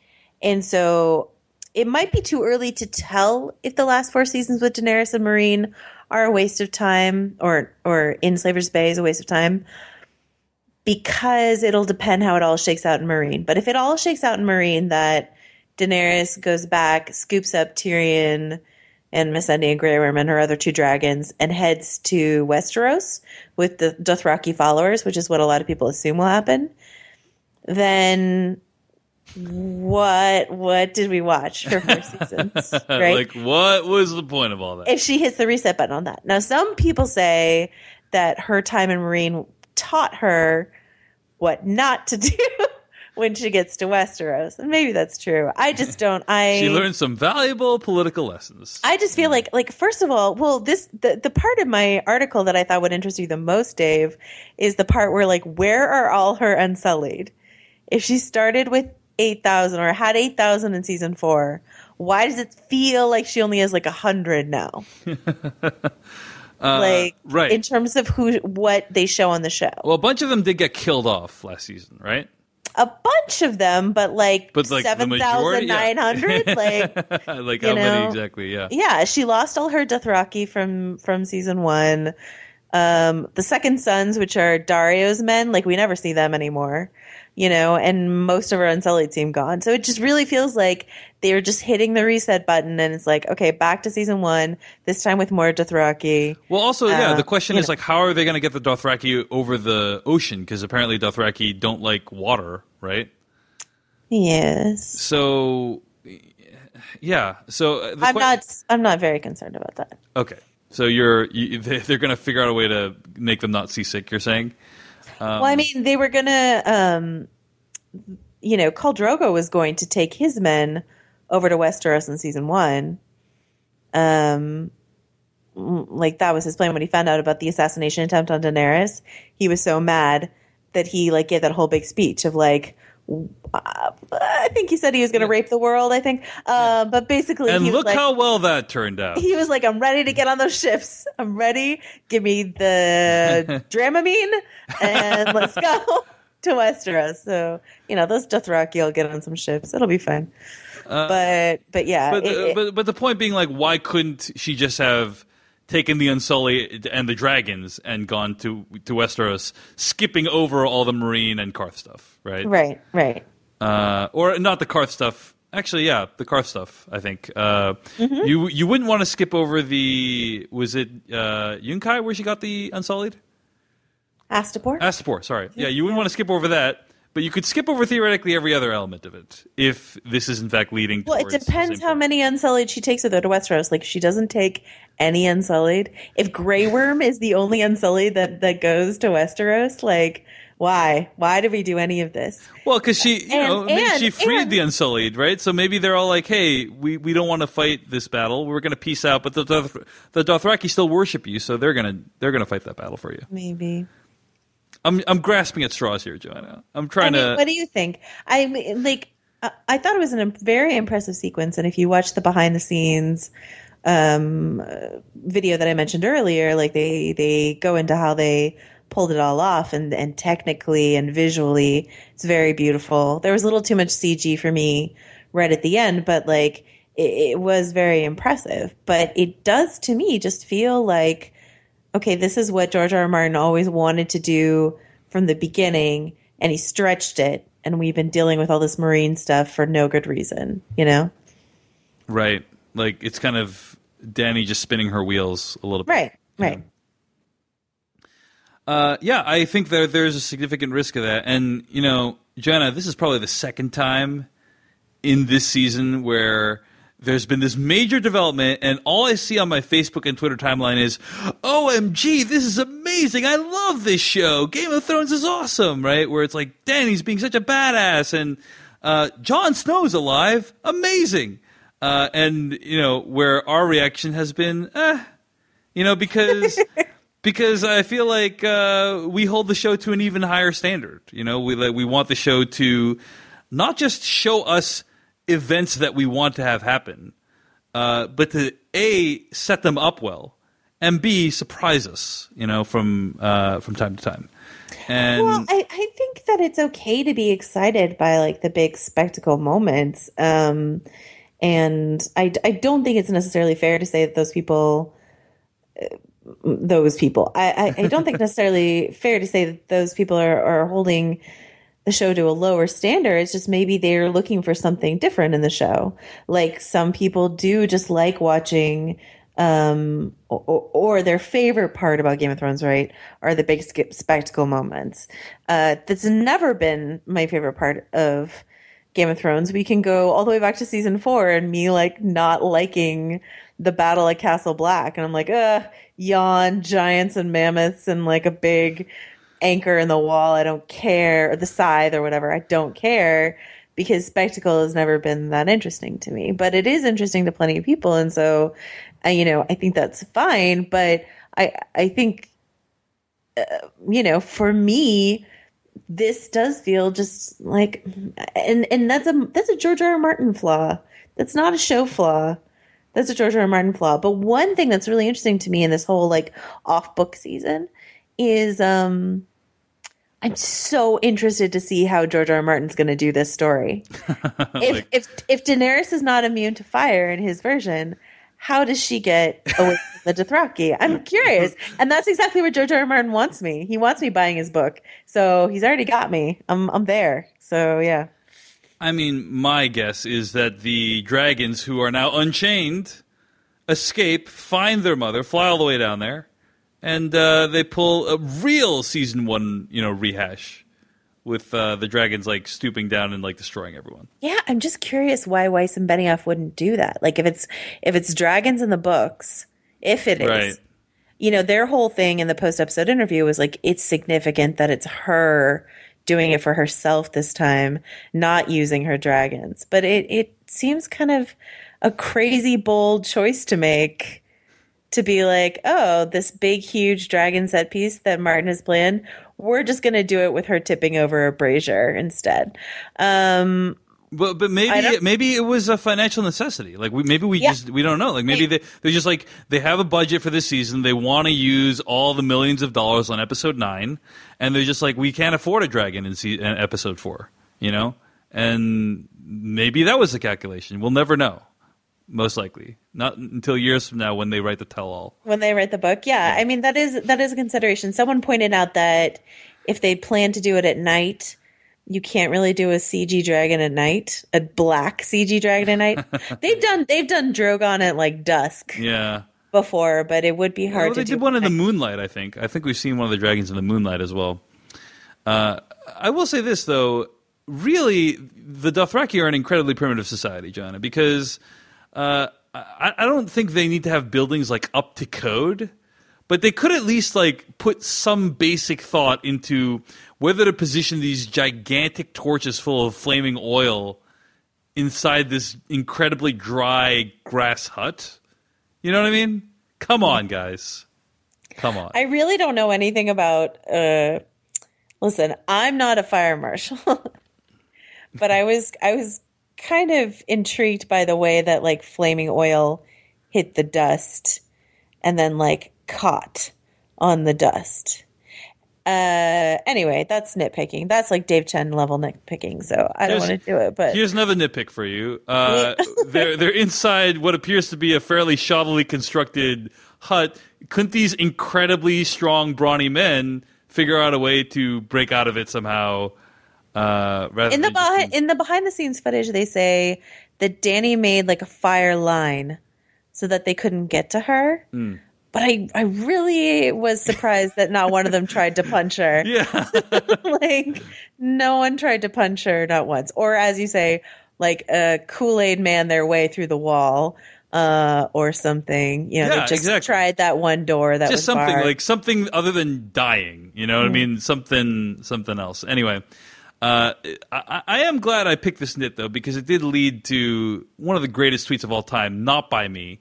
And so it might be too early to tell if the last four seasons with Daenerys and Meereen are a waste of time, or or in Slaver's Bay is a waste of time, because it'll depend how it all shakes out in Meereen. But if it all shakes out in Meereen, that Daenerys goes back, scoops up Tyrion and Missandei and Grey Worm and her other two dragons, and heads to Westeros with the Dothraki followers, which is what a lot of people assume will happen. Then what what did we watch for four seasons? Right? like, what was the point of all that? if she hits the reset button on that. Now, some people say that her time in Meereen taught her what not to do when she gets to Westeros, and maybe that's true. I just don't. I she learned some valuable political lessons. I just feel like, like first of all, well, this the the part of my article that I thought would interest you the most, Dave, is the part where like, where are all her unsullied? If she started with eight thousand or had eight thousand in season four, why does it feel like she only has like a hundred now? like, right. in terms of who, what they show on the show, well, a bunch of them did get killed off last season, right? a bunch of them, but like, But like the seven majority, thousand nine hundred, yeah. like. like how many exactly? Yeah. yeah, she lost all her Dothraki from from season one. Um, the second sons, which are Daario's men, like we never see them anymore, you know, and most of our Unsullied seem gone. So it just really feels like they're just hitting the reset button, and it's like, okay, back to season one. This time with more Dothraki. Well, also, yeah, Uh, the question is know. like, how are they going to get the Dothraki over the ocean? Because apparently Dothraki don't like water, right? Yes, So, yeah. So uh, the I'm que- not. I'm not very concerned about that. okay. So you're you, they- they're going to figure out a way to make them not seasick. You're saying? Well, I mean, they were gonna, um, you know, Khal Drogo was going to take his men over to Westeros in season one. Um, like that was his plan when he found out about the assassination attempt on Daenerys. He was so mad that he like gave that whole big speech of like. Uh, I think he said he was going to rape the world. I think, uh, but basically, And he was look like, how well that turned out. he was like, I'm ready to get on those ships. I'm ready. Give me the Dramamine and let's go to Westeros. So, you know, those Dothraki will get on some ships. It'll be fine. but, but yeah. But, it- uh, it- but but the point being, like, why couldn't she just have taken the Unsullied and the dragons and gone to to Westeros, skipping over all the Meereen and Qarth stuff, right? right, right. Uh, or not the Qarth stuff. Actually, yeah, the Qarth stuff. I think uh, Mm-hmm. you you wouldn't want to skip over the was it uh, Yunkai where she got the Unsullied Astapor? Astapor. Sorry, yeah, you wouldn't want to skip over that. But you could skip over theoretically every other element of it if this is in fact leading. well, it depends how point. many Unsullied she takes with her to Westeros. Like, she doesn't take any Unsullied, if Grey Worm is the only Unsullied that, that goes to Westeros, like, why? Why do we do any of this? Well, because she, you know, maybe and- she freed and- the Unsullied, right? So maybe they're all like, "Hey, we, we don't want to fight this battle. We're going to peace out." But the Doth- the Dothraki still worship you, so they're gonna they're gonna fight that battle for you. Maybe. I'm I'm grasping at straws here, Joanna. I'm trying I mean, to. what do you think? I mean, like, I, I thought it was a very impressive sequence, and if you watch the behind the scenes um, video that I mentioned earlier, like they they go into how they pulled it all off, and and technically and visually, it's very beautiful. There was a little too much CG for me right at the end, but like it, it was very impressive. But it does to me just feel like okay, this is what George R. R. Martin always wanted to do from the beginning, and he stretched it, and we've been dealing with all this Meereen stuff for no good reason, you know? right, like it's kind of Dany just spinning her wheels a little bit. Right, right. Uh, yeah, I think there there's a significant risk of that, and you know, Joanna, this is probably the second time in this season where there's been this major development, and all I see on my Facebook and Twitter timeline is, "OMG, this is amazing! I love this show. Game of Thrones is awesome!" Right? Where it's like Dany's being such a badass, and uh, Jon Snow's alive, amazing. Uh, and you know, where our reaction has been, eh, you know, because because I feel like uh, we hold the show to an even higher standard. You know, we like, we want the show to not just show us events that we want to have happen, uh, but to a set them up well, and b surprise us. You know, from uh, from time to time. And Well, I, I think that it's okay to be excited by like the big spectacle moments. Um, and I, I don't think it's necessarily fair to say that those people those people. I, I, I don't think necessarily fair to say that those people are, are holding the show to a lower standard. It's just maybe they're looking for something different in the show. Like some people do just like watching, um, or, or their favorite part about Game of Thrones, right, are the big spectacle moments. Uh, that's never been my favorite part of Game of Thrones. We can go all the way back to season four and me like not liking the battle at Castle Black. And I'm like, uh, yawn, giants and mammoths and like a big anchor in the wall. I don't care. Or the scythe or whatever. I don't care because spectacle has never been that interesting to me. But it is interesting to plenty of people. And so, uh, you know, I think that's fine. But I, I think, uh, you know, for me, this does feel just like, and and that's a that's a George R. R. Martin flaw. That's not a show flaw. That's a George R. R. Martin flaw. But one thing that's really interesting to me in this whole like off book season is um I'm so interested to see how George R. R. Martin's going to do this story. like, if if if Daenerys is not immune to fire in his version, how does she get away from the Dothraki? I'm curious, and that's exactly where George R. R. Martin wants me. He wants me buying his book, so he's already got me. I'm I'm there. So yeah. I mean, my guess is that the dragons who are now unchained escape, find their mother, fly all the way down there, and uh, they pull a real season one, you know, rehash with uh, the dragons like stooping down and like destroying everyone. Yeah, I'm just curious why Weiss and Benioff wouldn't do that. Like if it's if it's dragons in the books, if it is, right. you know, their whole thing in the post episode interview was like it's significant that it's her doing it for herself this time, not using her dragons. But it, it seems kind of a crazy bold choice to make to be like, oh, this big, huge dragon set piece that Martin has planned, we're just going to do it with her tipping over a brazier instead. Um, but but maybe maybe it was a financial necessity. Like we, maybe we yeah. just we don't know. Like maybe they they're just like they have a budget for this season. They want to use all the millions of dollars on episode nine, and they're just like we can't afford a dragon in, se- in episode four. You know, and maybe that was the calculation. We'll never know. Most likely, not until years from now when they write the tell-all. When they write the book, yeah. yeah. I mean that is that is a consideration. Someone pointed out that if they plan to do it at night you can't really do a CG dragon at night, a black CG dragon at night. they've done they've done Drogon at like dusk. Yeah. Before, but it would be hard to do. well, they did one in the moonlight, I think. I think we've seen one of the dragons in the moonlight as well. Uh, I will say this though, really the Dothraki are an incredibly primitive society, John, because uh, I, I don't think they need to have buildings like up to code but they could at least like put some basic thought into whether to position these gigantic torches full of flaming oil inside this incredibly dry grass hut. You know what I mean? Come on, guys. Come on. I really don't know anything about uh listen, I'm not a fire marshal. but I was I was kind of intrigued by the way that like flaming oil hit the dust and then like caught on the dust. Uh, anyway, that's nitpicking. That's like Dave Chen level nitpicking. So I don't want to do it. But here's another nitpick for you. Uh, they're they're inside what appears to be a fairly shoddily constructed hut. Couldn't these incredibly strong, brawny men figure out a way to break out of it somehow? Uh, in the behind in the behind the scenes footage, they say that Dany made like a fire line so that they couldn't get to her. Mm but I, I really was surprised that not one of them tried to punch her. Yeah. like no one tried to punch her, not once. Or as you say, like a Kool-Aid man their way through the wall. Uh, or something, you know, yeah, they just exactly. tried that one door that just was something barred. like something other than dying, you know what mm. I mean? Something, something else. Anyway, uh, I, I, am glad I picked this nit though because it did lead to one of the greatest tweets of all time, not by me,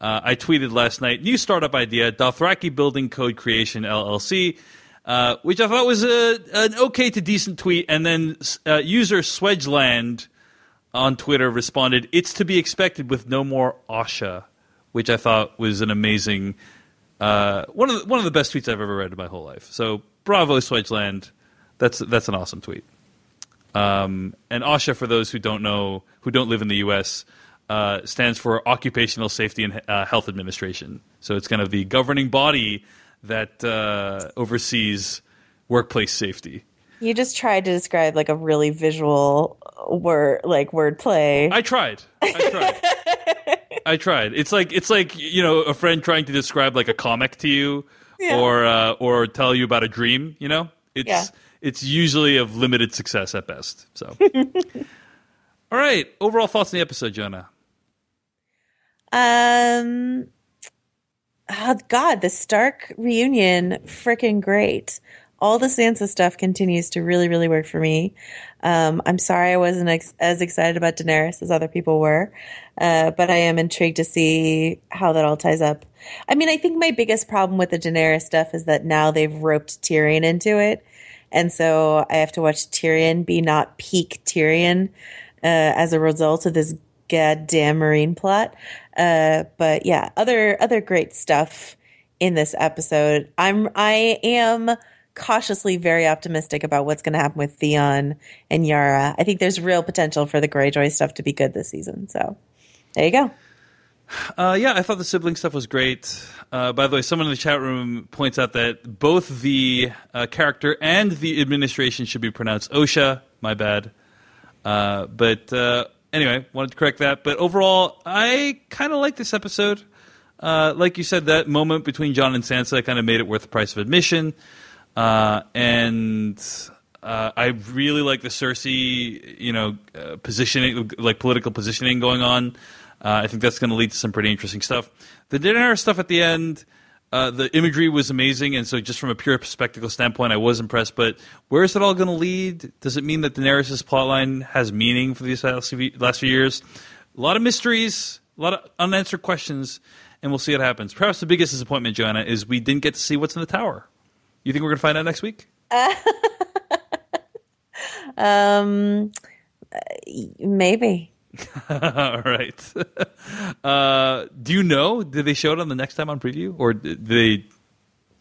uh, I tweeted last night new startup idea Dothraki Building Code Creation LLC, uh, which I thought was a, an okay to decent tweet. And then uh, user Swedgeland on Twitter responded, It's to be expected with no more Asha, which I thought was an amazing, uh, one, of the, one of the best tweets I've ever read in my whole life. So bravo, Swedgeland. That's, that's an awesome tweet. Um, and OSHA, for those who don't know, who don't live in the U.S., uh, stands for Occupational Safety and uh, Health Administration. So it's kind of the governing body that uh, oversees workplace safety. You just tried to describe like a really visual word, like wordplay. I tried. I tried. I tried. It's like it's like you know a friend trying to describe like a comic to you, Yeah. or uh, or tell you about a dream. You know, it's Yeah. It's usually of limited success at best. So, all right. Overall thoughts on the episode, Joanna. Um, oh God, the Stark reunion, freaking great. All the Sansa stuff continues to really, really work for me. Um, I'm sorry I wasn't ex- as excited about Daenerys as other people were, uh, but I am intrigued to see how that all ties up. I mean, I think my biggest problem with the Daenerys stuff is that now they've roped Tyrion into it, and so I have to watch Tyrion be not peak Tyrion uh, as a result of this goddamn Meereen plot. Uh, but yeah, other other great stuff in this episode. I'm I am cautiously very optimistic about what's going to happen with Theon and Yara. I think there's real potential for the Greyjoy stuff to be good this season. So there you go. Uh, yeah, I thought the sibling stuff was great. Uh, by the way, someone in the chat room points out that both the uh, character and the administration should be pronounced OSHA. My bad. Uh, but uh, anyway, wanted to correct that. But overall, I kind of like this episode. Uh, like you said, that moment between Jon and Sansa kind of made it worth the price of admission. And uh, I really like the Cersei, you know, uh, positioning, like political positioning going on. Uh, I think that's going to lead to some pretty interesting stuff. The Daenerys stuff at the end, uh, the imagery was amazing, and so just from a pure spectacle standpoint, I was impressed. But where is it all going to lead? Does it mean that Daenerys' plotline has meaning for these last few, last few years? A lot of mysteries, a lot of unanswered questions, and we'll see what happens. Perhaps the biggest disappointment, Joanna, is we didn't get to see what's in the tower. You think we're going to find out next week? Um, maybe. All right. uh, do you know? Did they show it on the next time on preview, or did they?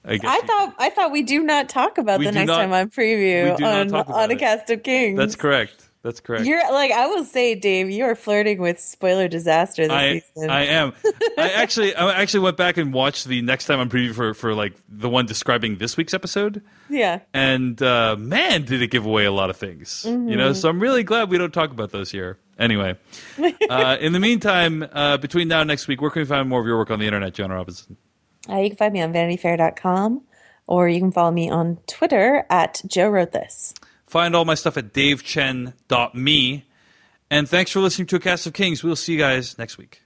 I guess I you- thought I thought we do not talk about the next not- time on preview we do not on on a it. cast of kings. that's correct. That's correct. You're like I will say, Dave. You are flirting with spoiler disaster this I, season. I am. I actually I actually went back and watched the next time on preview for for like the one describing this week's episode, yeah. and uh, man, did it give away a lot of things. You Mm-hmm. know, so I'm really glad we don't talk about those here. Anyway, uh, in the meantime, uh, between now and next week, where can we find more of your work on the internet, Joanna Robinson? Uh, you can find me on vanityfair.com or you can follow me on Twitter at Jo Wrote This. Find all my stuff at davechen.me. And thanks for listening to A Cast of Kings. We'll see you guys next week.